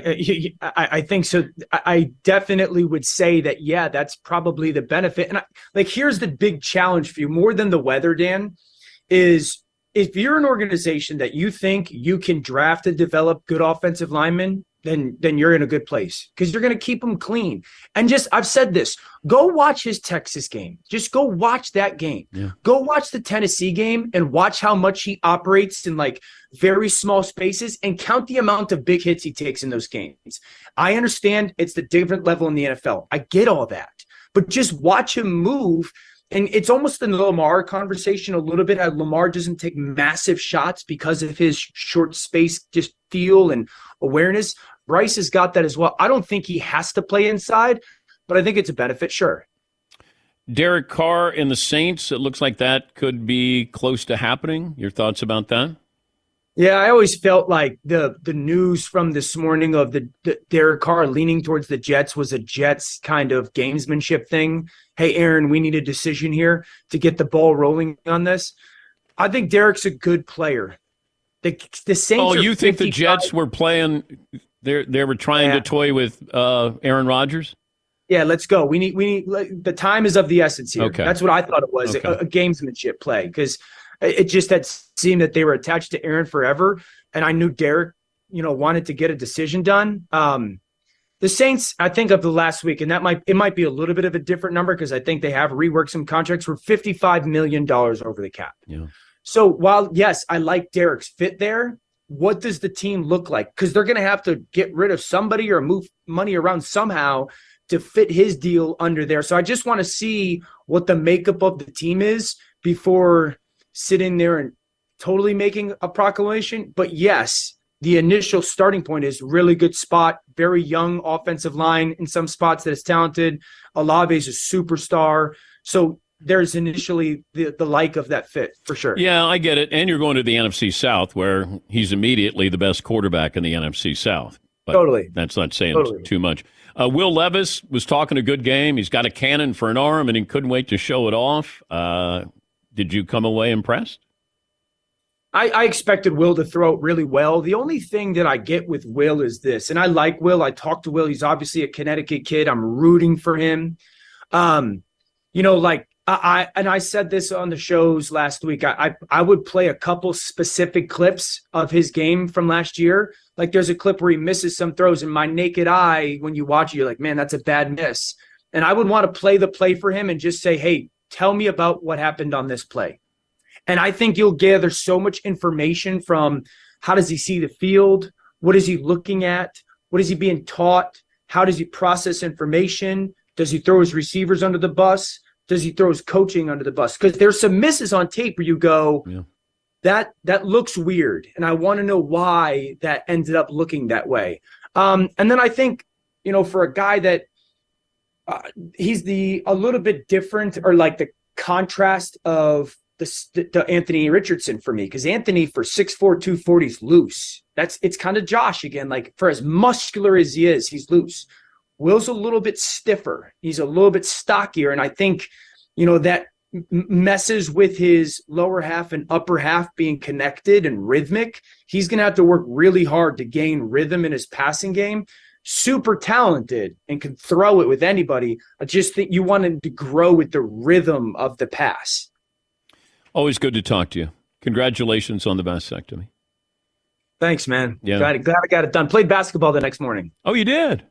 I, I think so. I I definitely would say that. Yeah, that's probably the benefit. And I, like, here's the big challenge for you, more than the weather, Dan, is if you're an organization that you think you can draft and develop good offensive linemen, then then you're in a good place because you're going to keep them clean. And just I've said this: go watch his Texas game. Just go watch that game. Go watch the Tennessee game and watch how much he operates in like very small spaces and count the amount of big hits he takes in those games. I understand it's the different level in the NFL. I get all that. But just watch him move. And it's almost in the Lamar conversation a little bit. How Lamar doesn't take massive shots because of his short space, just feel and awareness. Bryce has got that as well. I don't think he has to play inside, but I think it's a benefit, sure.
Derek Carr and the Saints, it looks like that could be close to happening. Your thoughts about that?
Yeah, I always felt like the the news from this morning of the, the Derek Carr leaning towards the Jets was a Jets kind of gamesmanship thing. Hey, Aaron, we need a decision here to get the ball rolling on this. I think Derek's a good player. The the Saints.
Oh, you think the Jets were playing They they were trying
Yeah.
to toy with uh, Aaron Rodgers.
Yeah, let's go. We need we need like, the time is of the essence here.
Okay.
That's what I thought it was
Okay.
a, a gamesmanship play because it it just had seemed that they were attached to Aaron forever, and I knew Derek, you know, wanted to get a decision done. Um, the Saints, I think of the last week, and that might it might be a little bit of a different number because I think they have reworked some contracts for fifty five million dollars over the cap.
Yeah.
So while yes, I like Derek's fit there, what does the team look like? Because they're going to have to get rid of somebody or move money around somehow to fit his deal under there. So I just want to see what the makeup of the team is before sitting there and totally making a proclamation. But yes, the initial starting point is really good spot, very young offensive line in some spots that is talented. Olave is a superstar. So there's initially the, the like of that fit for sure.
Yeah, I get it. And you're going to the NFC South, where he's immediately the best quarterback in the NFC South. But
Totally.
That's not saying
Totally.
too much. Uh, Will Levis was talking a good game. He's got a cannon for an arm, and he couldn't wait to show it off. Uh, did you come away impressed?
I, I expected Will to throw it really well. The only thing that I get with Will is this, and I like Will. I talked to Will. He's obviously a Connecticut kid. I'm rooting for him. Um, you know, like I, and I said this on the shows last week. I, I I would play a couple specific clips of his game from last year. Like there's a clip where he misses some throws, and my naked eye, when you watch it, you're like, man, that's a bad miss. And I would want to play the play for him and just say, hey, tell me about what happened on this play. And I think you'll gather so much information from how does he see the field? What is he looking at? What is he being taught? How does he process information? Does he throw his receivers under the bus? Does he throw his coaching under the bus? Because there's some misses on tape where you go, that that looks weird. And I want to know why that ended up looking that way. Um, and then I think, you know, for a guy that uh, he's the a little bit different or like the contrast of the, the Anthony Richardson for me because Anthony for 6'4 240 is loose. That's it's kind of Josh again. Like for as muscular as he is, he's loose. Will's a little bit stiffer. He's a little bit stockier, and I think you know that messes with his lower half and upper half being connected and rhythmic. He's going to have to work really hard to gain rhythm in his passing game. Super talented and can throw it with anybody. I just think you want him to grow with the rhythm of the pass.
Always good to talk to you. Congratulations on the vasectomy.
Thanks, man.
Yeah.
Glad, glad I got it done. Played basketball the next morning.
Oh, you did?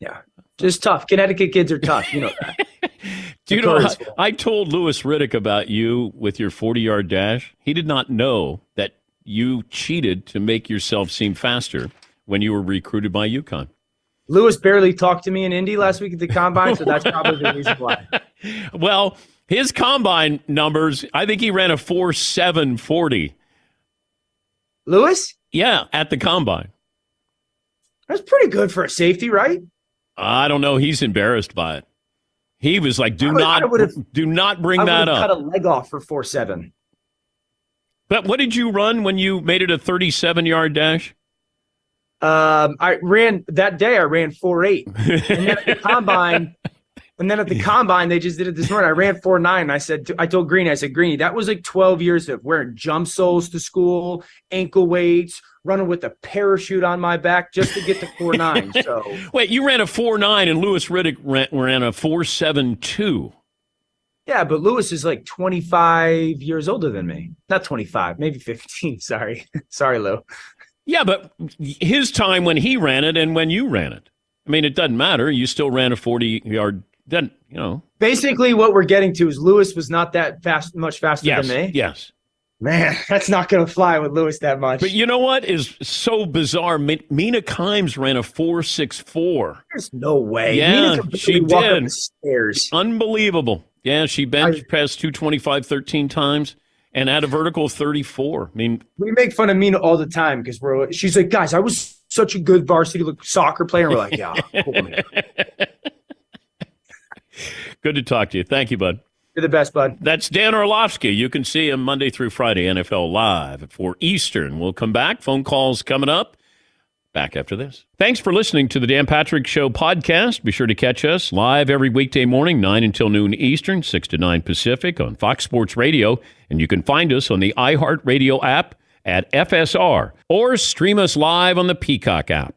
Yeah. Just tough. Connecticut kids are tough. You know that.
Do you know? I, I told Louis Riddick about you with your 40 yard dash. He did not know that you cheated to make yourself seem faster when you were recruited by UConn.
Louis barely talked to me in Indy last week at the combine, so that's probably the reason why.
Well, his combine numbers, I think he ran a 4 7 40.
Louis?
Yeah, at the combine.
That's pretty good for a safety, right?
I don't know. He's embarrassed by it. He was like, "Do
would-
not, do not bring
I
that up."
Cut a leg off for four seven.
But what did you run when you made it a 37 yard dash?
Um, I ran that day. I ran four eight, and then at the combine, and then at the combine, they just did it this morning. I ran four nine. I said, I told Greeny, I said, Greeny, that was like twelve years of wearing jump soles to school, ankle weights, running with a parachute on my back just to get to four nine. So
Wait, you ran a 4 9 and Louis Riddick ran, ran a 4 7 2.
yeah, but Louis is like twenty five years older than me. Not twenty five, maybe fifteen. Sorry, sorry, Lou.
Yeah, but his time when he ran it and when you ran it. I mean, it doesn't matter. You still ran a 40 yard, doesn't, you know.
Basically, what we're getting to is Louis was not that fast, much faster
Yes,
than me.
yes.
Man, that's not going to fly with Louis that much.
But you know what is so bizarre? Mi- Mina Kimes ran a 4.64.
There's no way.
Yeah, she
barely walk up
did.
stairs.
Unbelievable. Yeah, she bench pressed 225 13 times and at a vertical of 34. I mean,
We make fun of Mina all the time because we're. She's like, guys, I was such a good varsity soccer player. And we're like, yeah, cool, man.
Good to talk to you. Thank you, bud.
You're the best, bud.
That's Dan Orlovsky. You can see him Monday through Friday, NFL Live at 4 Eastern. We'll come back. Phone calls coming up. Back after this. Thanks for listening to the Dan Patrick Show podcast. Be sure to catch us live every weekday morning, 9 until noon Eastern, 6 to 9 Pacific on Fox Sports Radio. And you can find us on the iHeartRadio app at FSR or stream us live on the Peacock app.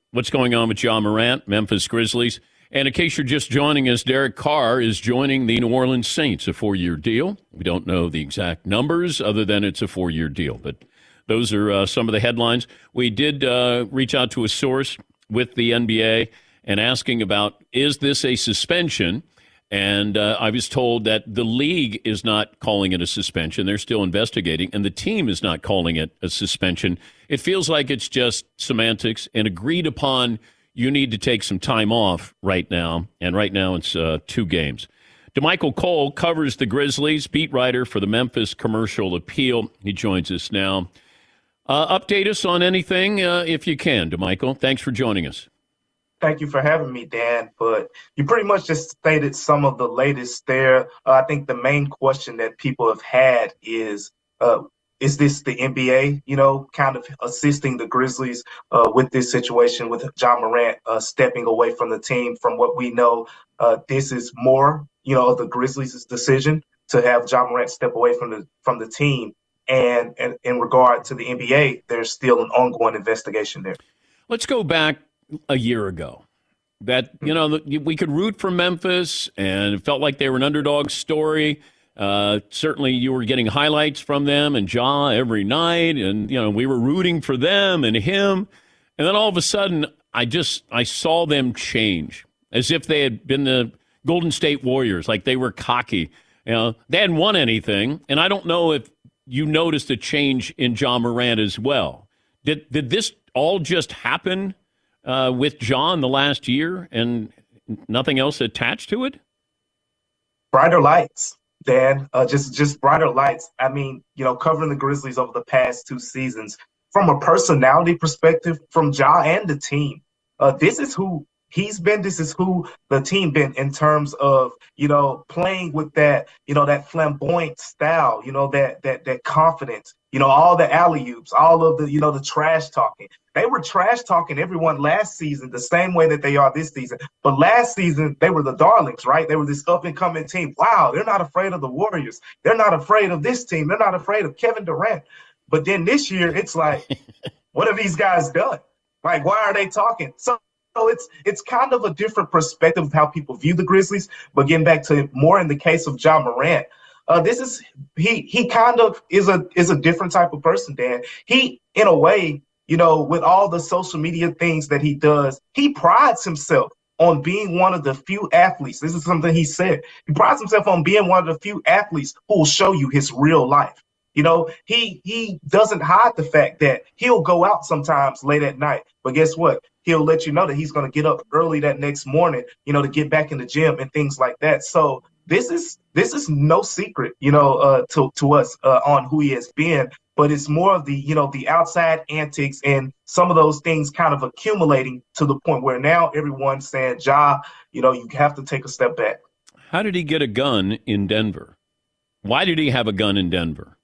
what's going on with Ja Morant, Memphis Grizzlies. And in case you're just joining us, Derek Carr is joining the New Orleans Saints, a four year deal. We don't know the exact numbers other than it's a four year deal, but those are uh, some of the headlines. We did uh, reach out to a source with the NBA and asking about is this a suspension? And uh, I was told that the league is not calling it a suspension. They're still investigating, and the team is not calling it a suspension. It feels like it's just semantics and agreed upon. You need to take some time off right now, and right now it's uh, two games. Damichael Cole covers the Grizzlies, beat writer for the Memphis Commercial Appeal. He joins us now. Uh, update us on anything uh, if you can, Damichael. Thanks for joining us
thank you for having me, Dan. But you pretty much just stated some of the latest there. Uh, I think the main question that people have had is uh, is this the NBA, you know, kind of assisting the Grizzlies uh, with this situation with Ja Morant uh, stepping away from the team? From what we know, uh, this is more, you know, the Grizzlies' decision to have Ja Morant step away from the from the team. And, and in regard to the NBA, there's still an ongoing investigation there.
Let's go back a year ago that you know we could root for Memphis and it felt like they were an underdog story. Uh, certainly, you were getting highlights from them and Ja every night, and you know we were rooting for them and him. And then all of a sudden, I just I saw them change as if they had been the Golden State Warriors, like they were cocky. You know, they hadn't won anything, and I don't know if you noticed a change in Ja Morant as well. Did did this all just happen uh, with Ja the last year and nothing else attached to it?
Brighter lights, Dan. Uh, just just brighter lights. I mean, you know, covering the Grizzlies over the past two seasons, from a personality perspective, from Ja and the team, uh, this is who he's been. This is who the team been in terms of you know playing with that you know that flamboyant style, you know that that that confidence, you know all the alley oops, all of the you know the trash talking. They were trash talking everyone last season the same way that they are this season. But last season they were the darlings, right? They were this up and coming team. Wow, they're not afraid of the Warriors. They're not afraid of this team. They're not afraid of Kevin Durant. But then this year it's like, what have these guys done? Like, why are they talking? So so it's it's kind of a different perspective of how people view the Grizzlies. But getting back to more in the case of Ja Morant, uh, this is he he kind of is a is a different type of person, Dan. He in a way, you know, with all the social media things that he does, he prides himself on being one of the few athletes. This is something he said. He prides himself on being one of the few athletes who will show you his real life. You know, he he doesn't hide the fact that he'll go out sometimes late at night. But guess what? He'll let you know that he's going to get up early that next morning, you know, to get back in the gym and things like that. So this is this is no secret, you know, uh, to to us uh, on who he has been. But it's more of the you know the outside antics and some of those things kind of accumulating to the point where now everyone's saying, "Ja, you know, you have to take a step back."
How did he get a gun in Denver? Why did he have a gun in Denver?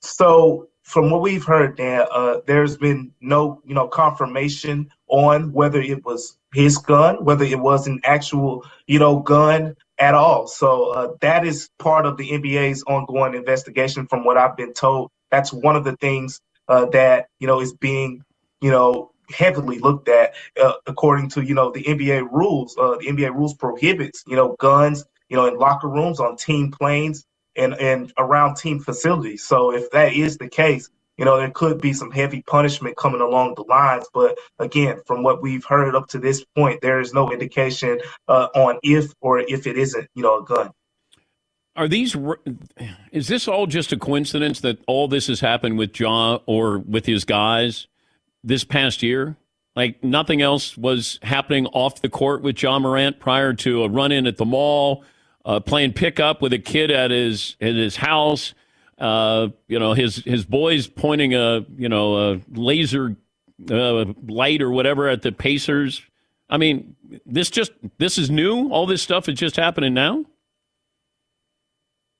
So from what we've heard, Dan, uh, there's been no, you know, confirmation on whether it was his gun, whether it was an actual, you know, gun at all. So uh, that is part of the NBA's ongoing investigation. From what I've been told, that's one of the things uh, that you know is being, you know, heavily looked at uh, according to you know the NBA rules. Uh, the NBA rules prohibits you know guns, you know, in locker rooms, on team planes, and and around team facilities. So if that is the case, you know, there could be some heavy punishment coming along the lines. But again, from what we've heard up to this point, there is no indication uh, on if or if it isn't, you know, a gun.
Are these? Is this all just a coincidence that all this has happened with Ja or with his guys this past year? Like nothing else was happening off the court with Ja Morant prior to a run in at the mall, uh, playing pickup with a kid at his at his house. Uh, you know, his his boys pointing a you know a laser uh, light or whatever at the Pacers. I mean, this just this is new. All this stuff is just happening now.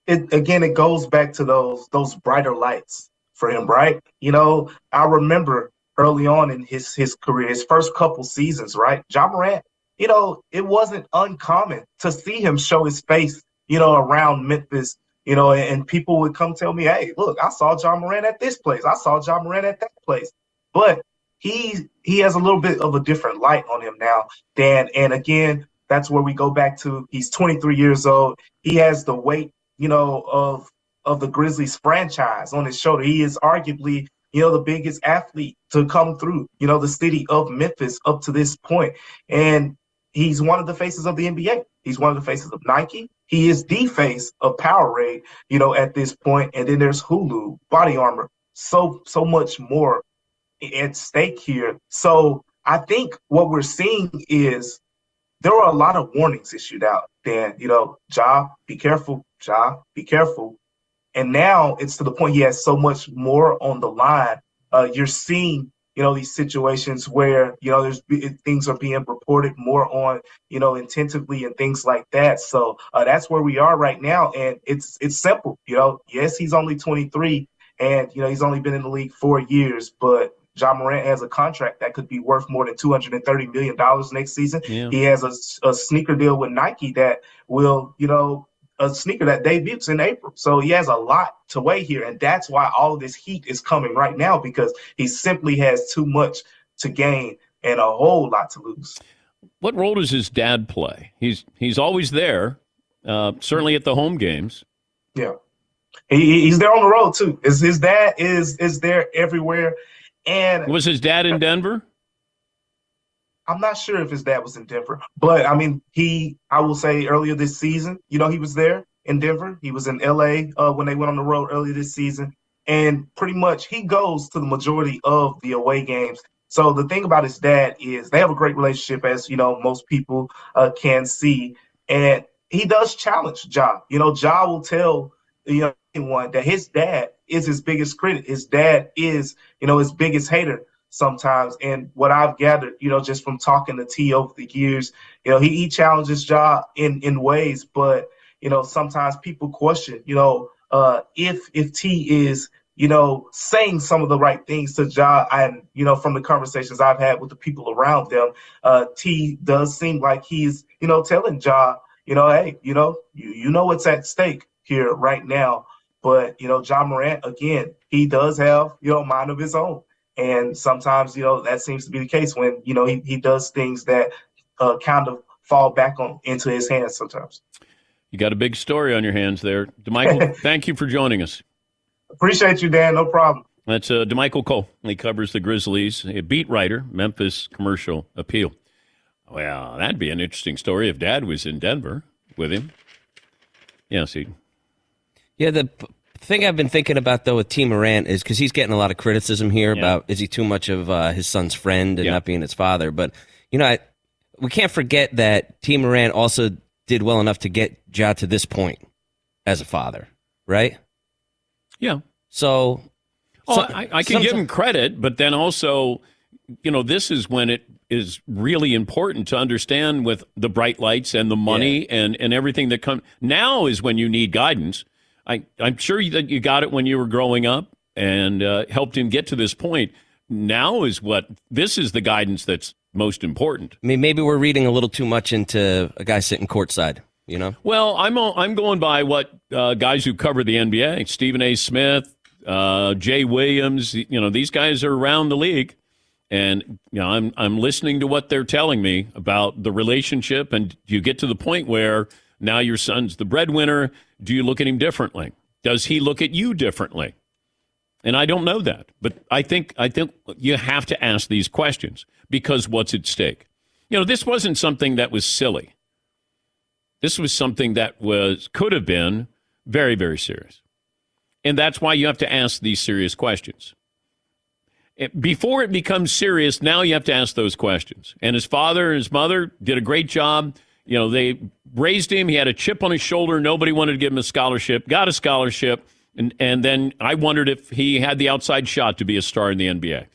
It again, it goes back to those those brighter lights for him, right? You know, I remember early on in his his career, his first couple seasons, right? Ja Morant you know, it wasn't uncommon to see him show his face, you know, around Memphis, you know, and people would come tell me, hey, look, I saw Ja Morant at this place. I saw Ja Morant at that place. But he he has a little bit of a different light on him now, Dan. And again, that's where we go back to he's 23 years old. He has the weight, you know, of of the Grizzlies franchise on his shoulder. He is arguably you know, the biggest athlete to come through, you know, the city of Memphis up to this point. And He's one of the faces of the NBA. He's one of the faces of Nike. He is the face of Powerade, you know, at this point. And then there's Hulu, Body Armor, so so much more at stake here. So I think what we're seeing is there are a lot of warnings issued out. Dan, you know, Ja, be careful. Ja, be careful. And now it's to the point he has so much more on the line. Uh, you're seeing you know these situations where you know there's things are being reported more on you know intensively and things like that so uh, that's where we are right now and it's it's simple you know yes he's only 23 and you know he's only been in the league four years but Ja Morant has a contract that could be worth more than $230 million next season. Yeah. He has a, a sneaker deal with Nike that will, you know, a sneaker that debuts in April. So he has a lot to weigh here. And that's why all of this heat is coming right now because he simply has too much to gain and a whole lot to lose.
What role does his dad play? He's he's always there, uh, certainly at the home games.
Yeah, he, he's there on the road too. His his dad is is there everywhere, and
was his dad in Denver?
I'm not sure if his dad was in Denver, but I mean, he, I will say earlier this season, you know, he was there in Denver. He was in LA uh, when they went on the road earlier this season. And pretty much he goes to the majority of the away games. So the thing about his dad is they have a great relationship, as you know, most people uh, can see. And he does challenge Ja. You know, Ja will tell you know anyone that his dad is his biggest critic. His dad is, you know, his biggest hater sometimes. And what I've gathered, you know, just from talking to T over the years, you know, he, he challenges Ja in in ways, but you know, sometimes people question, you know, uh, if if T is you know, saying some of the right things to Ja. And, you know, from the conversations I've had with the people around them, uh, T does seem like he's, you know, telling Ja, you know, hey, you know, you, you know what's at stake here right now. But, you know, Ja Morant, again, he does have, you know, mind of his own. And sometimes, you know, that seems to be the case when, you know, he, he does things that uh, kind of fall back on into his hands sometimes.
You got a big story on your hands there. Damichael, thank you for joining us.
Appreciate you, Dan. No problem.
That's uh, Damichael Cole. He covers the Grizzlies, a beat writer, Memphis Commercial Appeal. Well, that'd be an interesting story if Dad was in Denver with him. Yeah, see.
Yeah, the thing I've been thinking about though with T Morant is because he's getting a lot of criticism here yeah. about is he too much of uh, his son's friend and yeah. not being his father. But you know, I, we can't forget that T Morant also did well enough to get Ja to this point as a father, right?
Yeah.
So,
oh, so I, I can give him credit, but then also, you know, this is when it is really important to understand with the bright lights and the money yeah. and, and everything that comes. Now is when you need guidance. I, I'm sure that you got it when you were growing up and uh, helped him get to this point. Now is what this is the guidance that's most important.
I mean, maybe we're reading a little too much into a guy sitting courtside. You know.
Well, I'm I'm going by what uh, guys who cover the NBA, Stephen A. Smith, uh, Jay Williams. You know, these guys are around the league, and you know, I'm I'm listening to what they're telling me about the relationship. And you get to the point where now your son's the breadwinner. Do you look at him differently? Does he look at you differently? And I don't know that, but I think I think you have to ask these questions because what's at stake? You know, this wasn't something that was silly. This was something that was could have been very, very serious. And that's why you have to ask these serious questions. Before it becomes serious, now you have to ask those questions. And his father and his mother did a great job. You know, they raised him. He had a chip on his shoulder. Nobody wanted to give him a scholarship. Got a scholarship. And, and then I wondered if he had the outside shot to be a star in the NBA.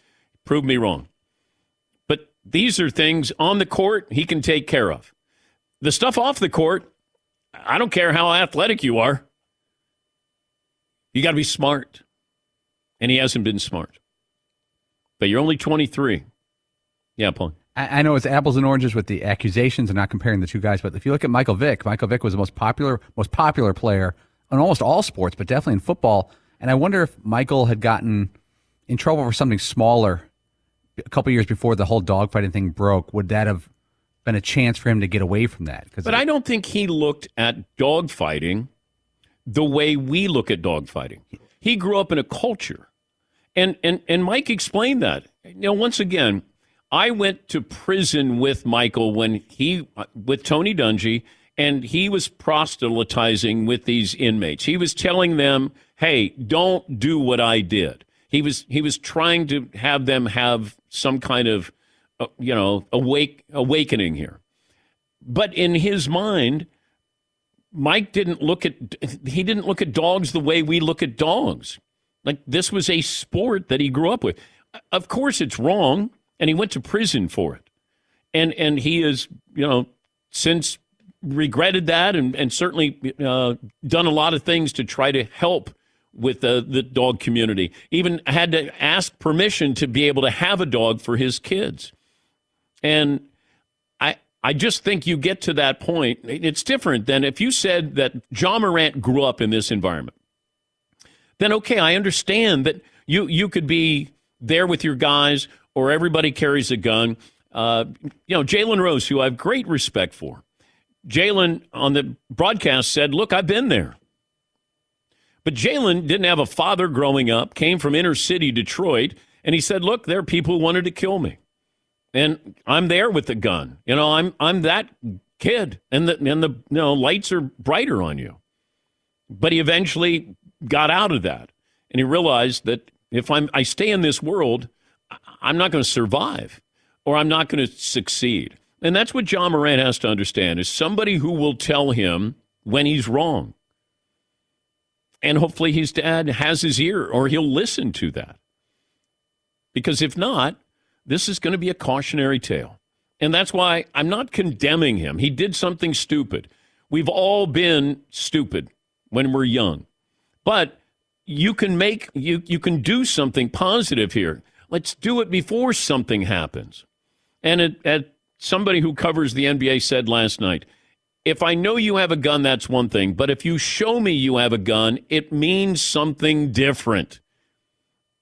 Proved me wrong. But these are things on the court he can take care of. The stuff off the court, I don't care how athletic you are. You got to be smart. And he hasn't been smart. But you're only 23. Yeah, Paul.
I know it's apples and oranges with the accusations and not comparing the two guys, but if you look at Michael Vick, Michael Vick was the most popular most popular player in almost all sports, but definitely in football. And I wonder if Michael had gotten in trouble for something smaller a couple years before the whole dogfighting thing broke. Would that have been a chance for him to get away from that.
But I don't think he looked at dogfighting the way we look at dogfighting. He grew up in a culture, and and and Mike explained that. You once again, I went to prison with Michael when he with Tony Dungy, and he was proselytizing with these inmates. He was telling them, "Hey, don't do what I did." He was he was trying to have them have some kind of uh, you know, awake awakening here. But in his mind, Mike didn't look at he didn't look at dogs the way we look at dogs. Like this was a sport that he grew up with. Of course, it's wrong, and he went to prison for it. And and he has you know since regretted that, and and certainly uh, done a lot of things to try to help with the, the dog community. Even had to ask permission to be able to have a dog for his kids. And I I just think you get to that point. It's different than if you said that Ja Morant grew up in this environment. Then okay, I understand that you you could be there with your guys, or everybody carries a gun. Uh, you know, Jalen Rose, who I have great respect for. Jalen on the broadcast said, "Look, I've been there. But Jalen didn't have a father growing up, came from inner city Detroit, and he said, Look, there are people who wanted to kill me. And I'm there with the gun. You know, I'm I'm that kid. And the and the you know, lights are brighter on you. But he eventually got out of that. And he realized that if I'm I stay in this world, I'm not going to survive or I'm not going to succeed. And that's what Ja Morant has to understand is somebody who will tell him when he's wrong. And hopefully his dad has his ear or he'll listen to that. Because if not, this is going to be a cautionary tale. And that's why I'm not condemning him. He did something stupid. We've all been stupid when we're young. But you can make you you can do something positive here. Let's do it before something happens. And it, somebody who covers the NBA said last night, if I know you have a gun, that's one thing. But if you show me you have a gun, it means something different.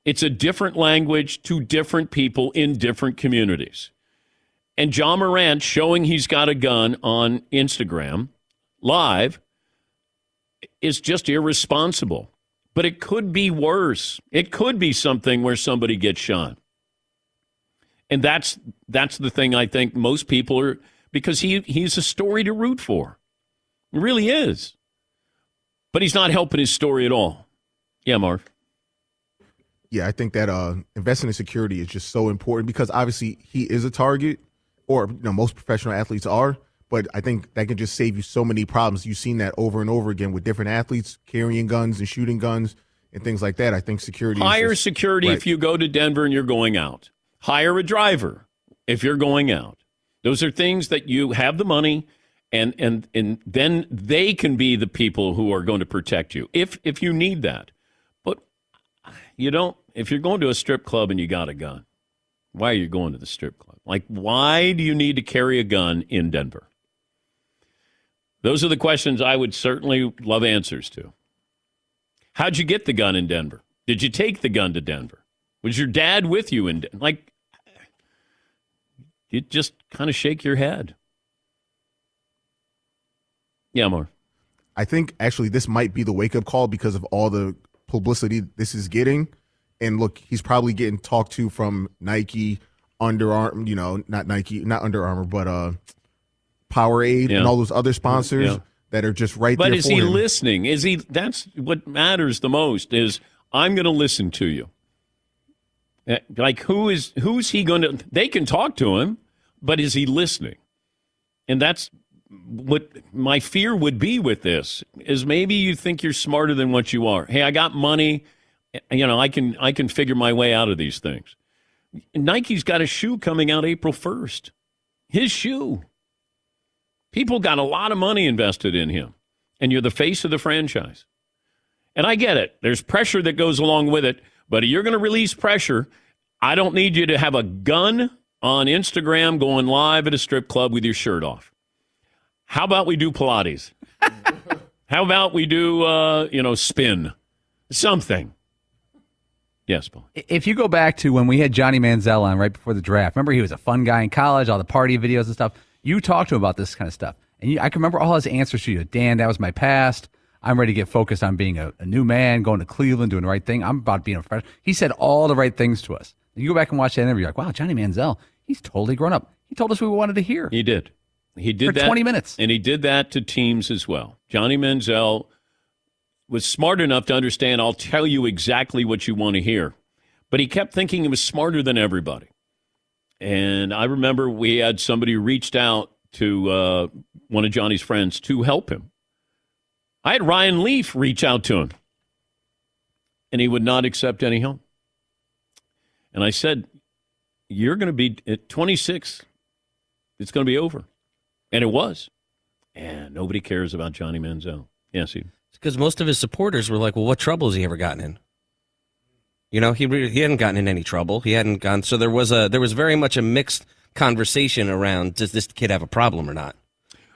It's a different language to different people in different communities. And Ja Morant showing he's got a gun on Instagram live is just irresponsible. But it could be worse. It could be something where somebody gets shot. And that's that's the thing I think most people are because he he's a story to root for. Really is. But he's not helping his story at all. Yeah, Marv.
Yeah, I think that uh, investing in security is just so important because obviously he is a target, or you know most professional athletes are. But I think that can just save you so many problems. You've seen that over and over again with different athletes carrying guns and shooting guns and things like that. I think security
higher
just,
security
right.
if you go to Denver and you're going out. Hire a driver if you're going out. Those are things that you have the money and and and then they can be the people who are going to protect you if if you need that. But you don't if you're going to a strip club and you got a gun. Why are you going to the strip club? Like why do you need to carry a gun in Denver? Those are the questions I would certainly love answers to. How'd you get the gun in Denver? Did you take the gun to Denver? Was your dad with you in like you just kind of shake your head. Yeah, more.
I think actually this might be the wake up call because of all the publicity this is getting. And look, he's probably getting talked to from Nike, Under Armour, you know, not Nike, not Under Armour, but uh Powerade
Yeah.
and all those other sponsors
Yeah.
that are just right
But
there
is
for
he
him.
listening? Is he? That's what matters the most. Is I'm going to listen to you. Uh, Like who is who's he going to? They can talk to him, but is he listening? And that's what my fear would be with this. Is maybe you think you're smarter than what you are. Hey, I got money. You know, I can I can figure my way out of these things. Nike's got a shoe coming out April first. His shoe. People got a lot of money invested in him, and you're the face of the franchise. And I get it. There's pressure that goes along with it, but you're going to release pressure. I don't need you to have a gun on Instagram going live at a strip club with your shirt off. How about we do Pilates? How about we do, uh, you know, spin? Something. Yes, Paul.
If you go back to when we had Johnny Manziel on right before the draft, remember he was a fun guy in college, all the party videos and stuff. You talked to him about this kind of stuff, and you, I can remember all his answers to you. Dan, that was my past. I'm ready to get focused on being a, a new man, going to Cleveland, doing the right thing. I'm about being a fresh. He said all the right things to us. And you go back and watch that interview, you're like, wow, Johnny Manziel, he's totally grown up. He told us what we wanted to hear.
He did. He did
For
that
20 minutes.
and he did that to teams as well. Johnny Manziel was smart enough to understand. I'll tell you exactly what you want to hear, but he kept thinking he was smarter than everybody. And I remember we had somebody reached out to uh, one of Johnny's friends to help him. I had Ryan Leaf reach out to him, and he would not accept any help. And I said, You're going to be at 26, it's going to be over. And it was. And nobody cares about Johnny Manziel. Yes,
because most of his supporters were like, "Well, what trouble has he ever gotten in?" You know, he re- he hadn't gotten in any trouble. He hadn't gone. So there was a there was very much a mixed conversation around does this kid have a problem or not?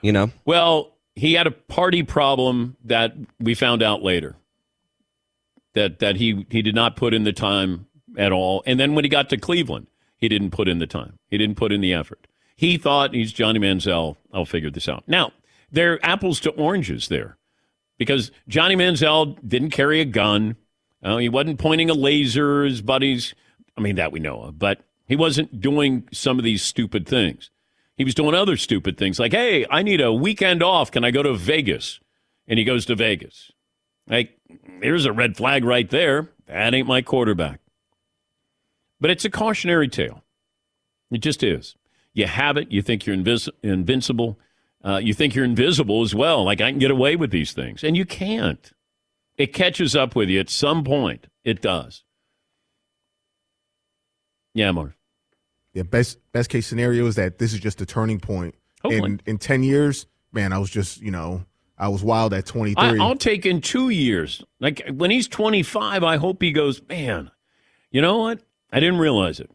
You know,
Well, he had a party problem that we found out later. That that he he did not put in the time at all. And then when he got to Cleveland, he didn't put in the time. He didn't put in the effort. He thought he's Johnny Manziel. I'll figure this out. Now, they're apples to oranges there because Johnny Manziel didn't carry a gun. Uh, he wasn't pointing a laser. His buddies, I mean, that we know of, but he wasn't doing some of these stupid things. He was doing other stupid things like, hey, I need a weekend off. Can I go to Vegas? And he goes to Vegas. Like, there's a red flag right there. That ain't my quarterback. But it's a cautionary tale. It just is. You have it. You think you're invis- invincible. Uh, you think you're invisible as well. Like, I can get away with these things. And you can't. It catches up with you at some point. It does. Yeah, Mark.
Yeah, best best case scenario is that this is just a turning point.
Hopefully.
In in ten years, man, I was just you know I was wild at twenty three.
I'll take in two years. Like when he's 25, I hope he goes, man, you know what? I didn't realize it.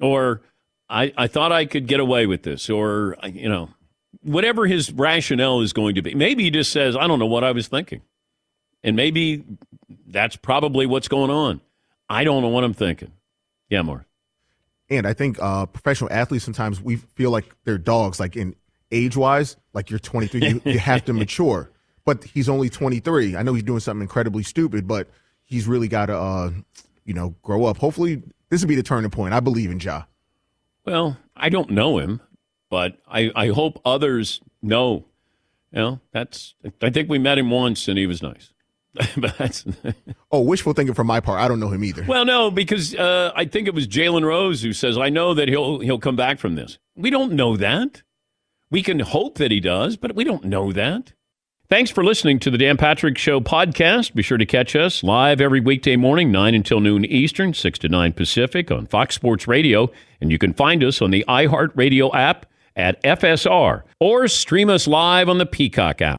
Or I, I thought I could get away with this. Or, you know, whatever his rationale is going to be. Maybe he just says, I don't know what I was thinking. And maybe that's probably what's going on. I don't know what I'm thinking. Yeah, more.
And I think uh, professional athletes sometimes we feel like they're dogs, like in age wise, like you're 23, you, you have to mature. But he's only 23. I know he's doing something incredibly stupid, but he's really got to, uh, you know, grow up. Hopefully, this will be the turning point. I believe in Ja.
Well, I don't know him, but I, I hope others know. You know, that's, I think we met him once and he was nice. but that's
oh, wishful thinking from my part. I don't know him either.
Well, no, because uh, I think it was Jalen Rose who says, "I know that he'll he'll come back from this." We don't know that. We can hope that he does, but we don't know that. Thanks for listening to the Dan Patrick Show podcast. Be sure to catch us live every weekday morning, 9 until noon Eastern, 6 to 9 Pacific on Fox Sports Radio. And you can find us on the iHeartRadio app at FSR or stream us live on the Peacock app.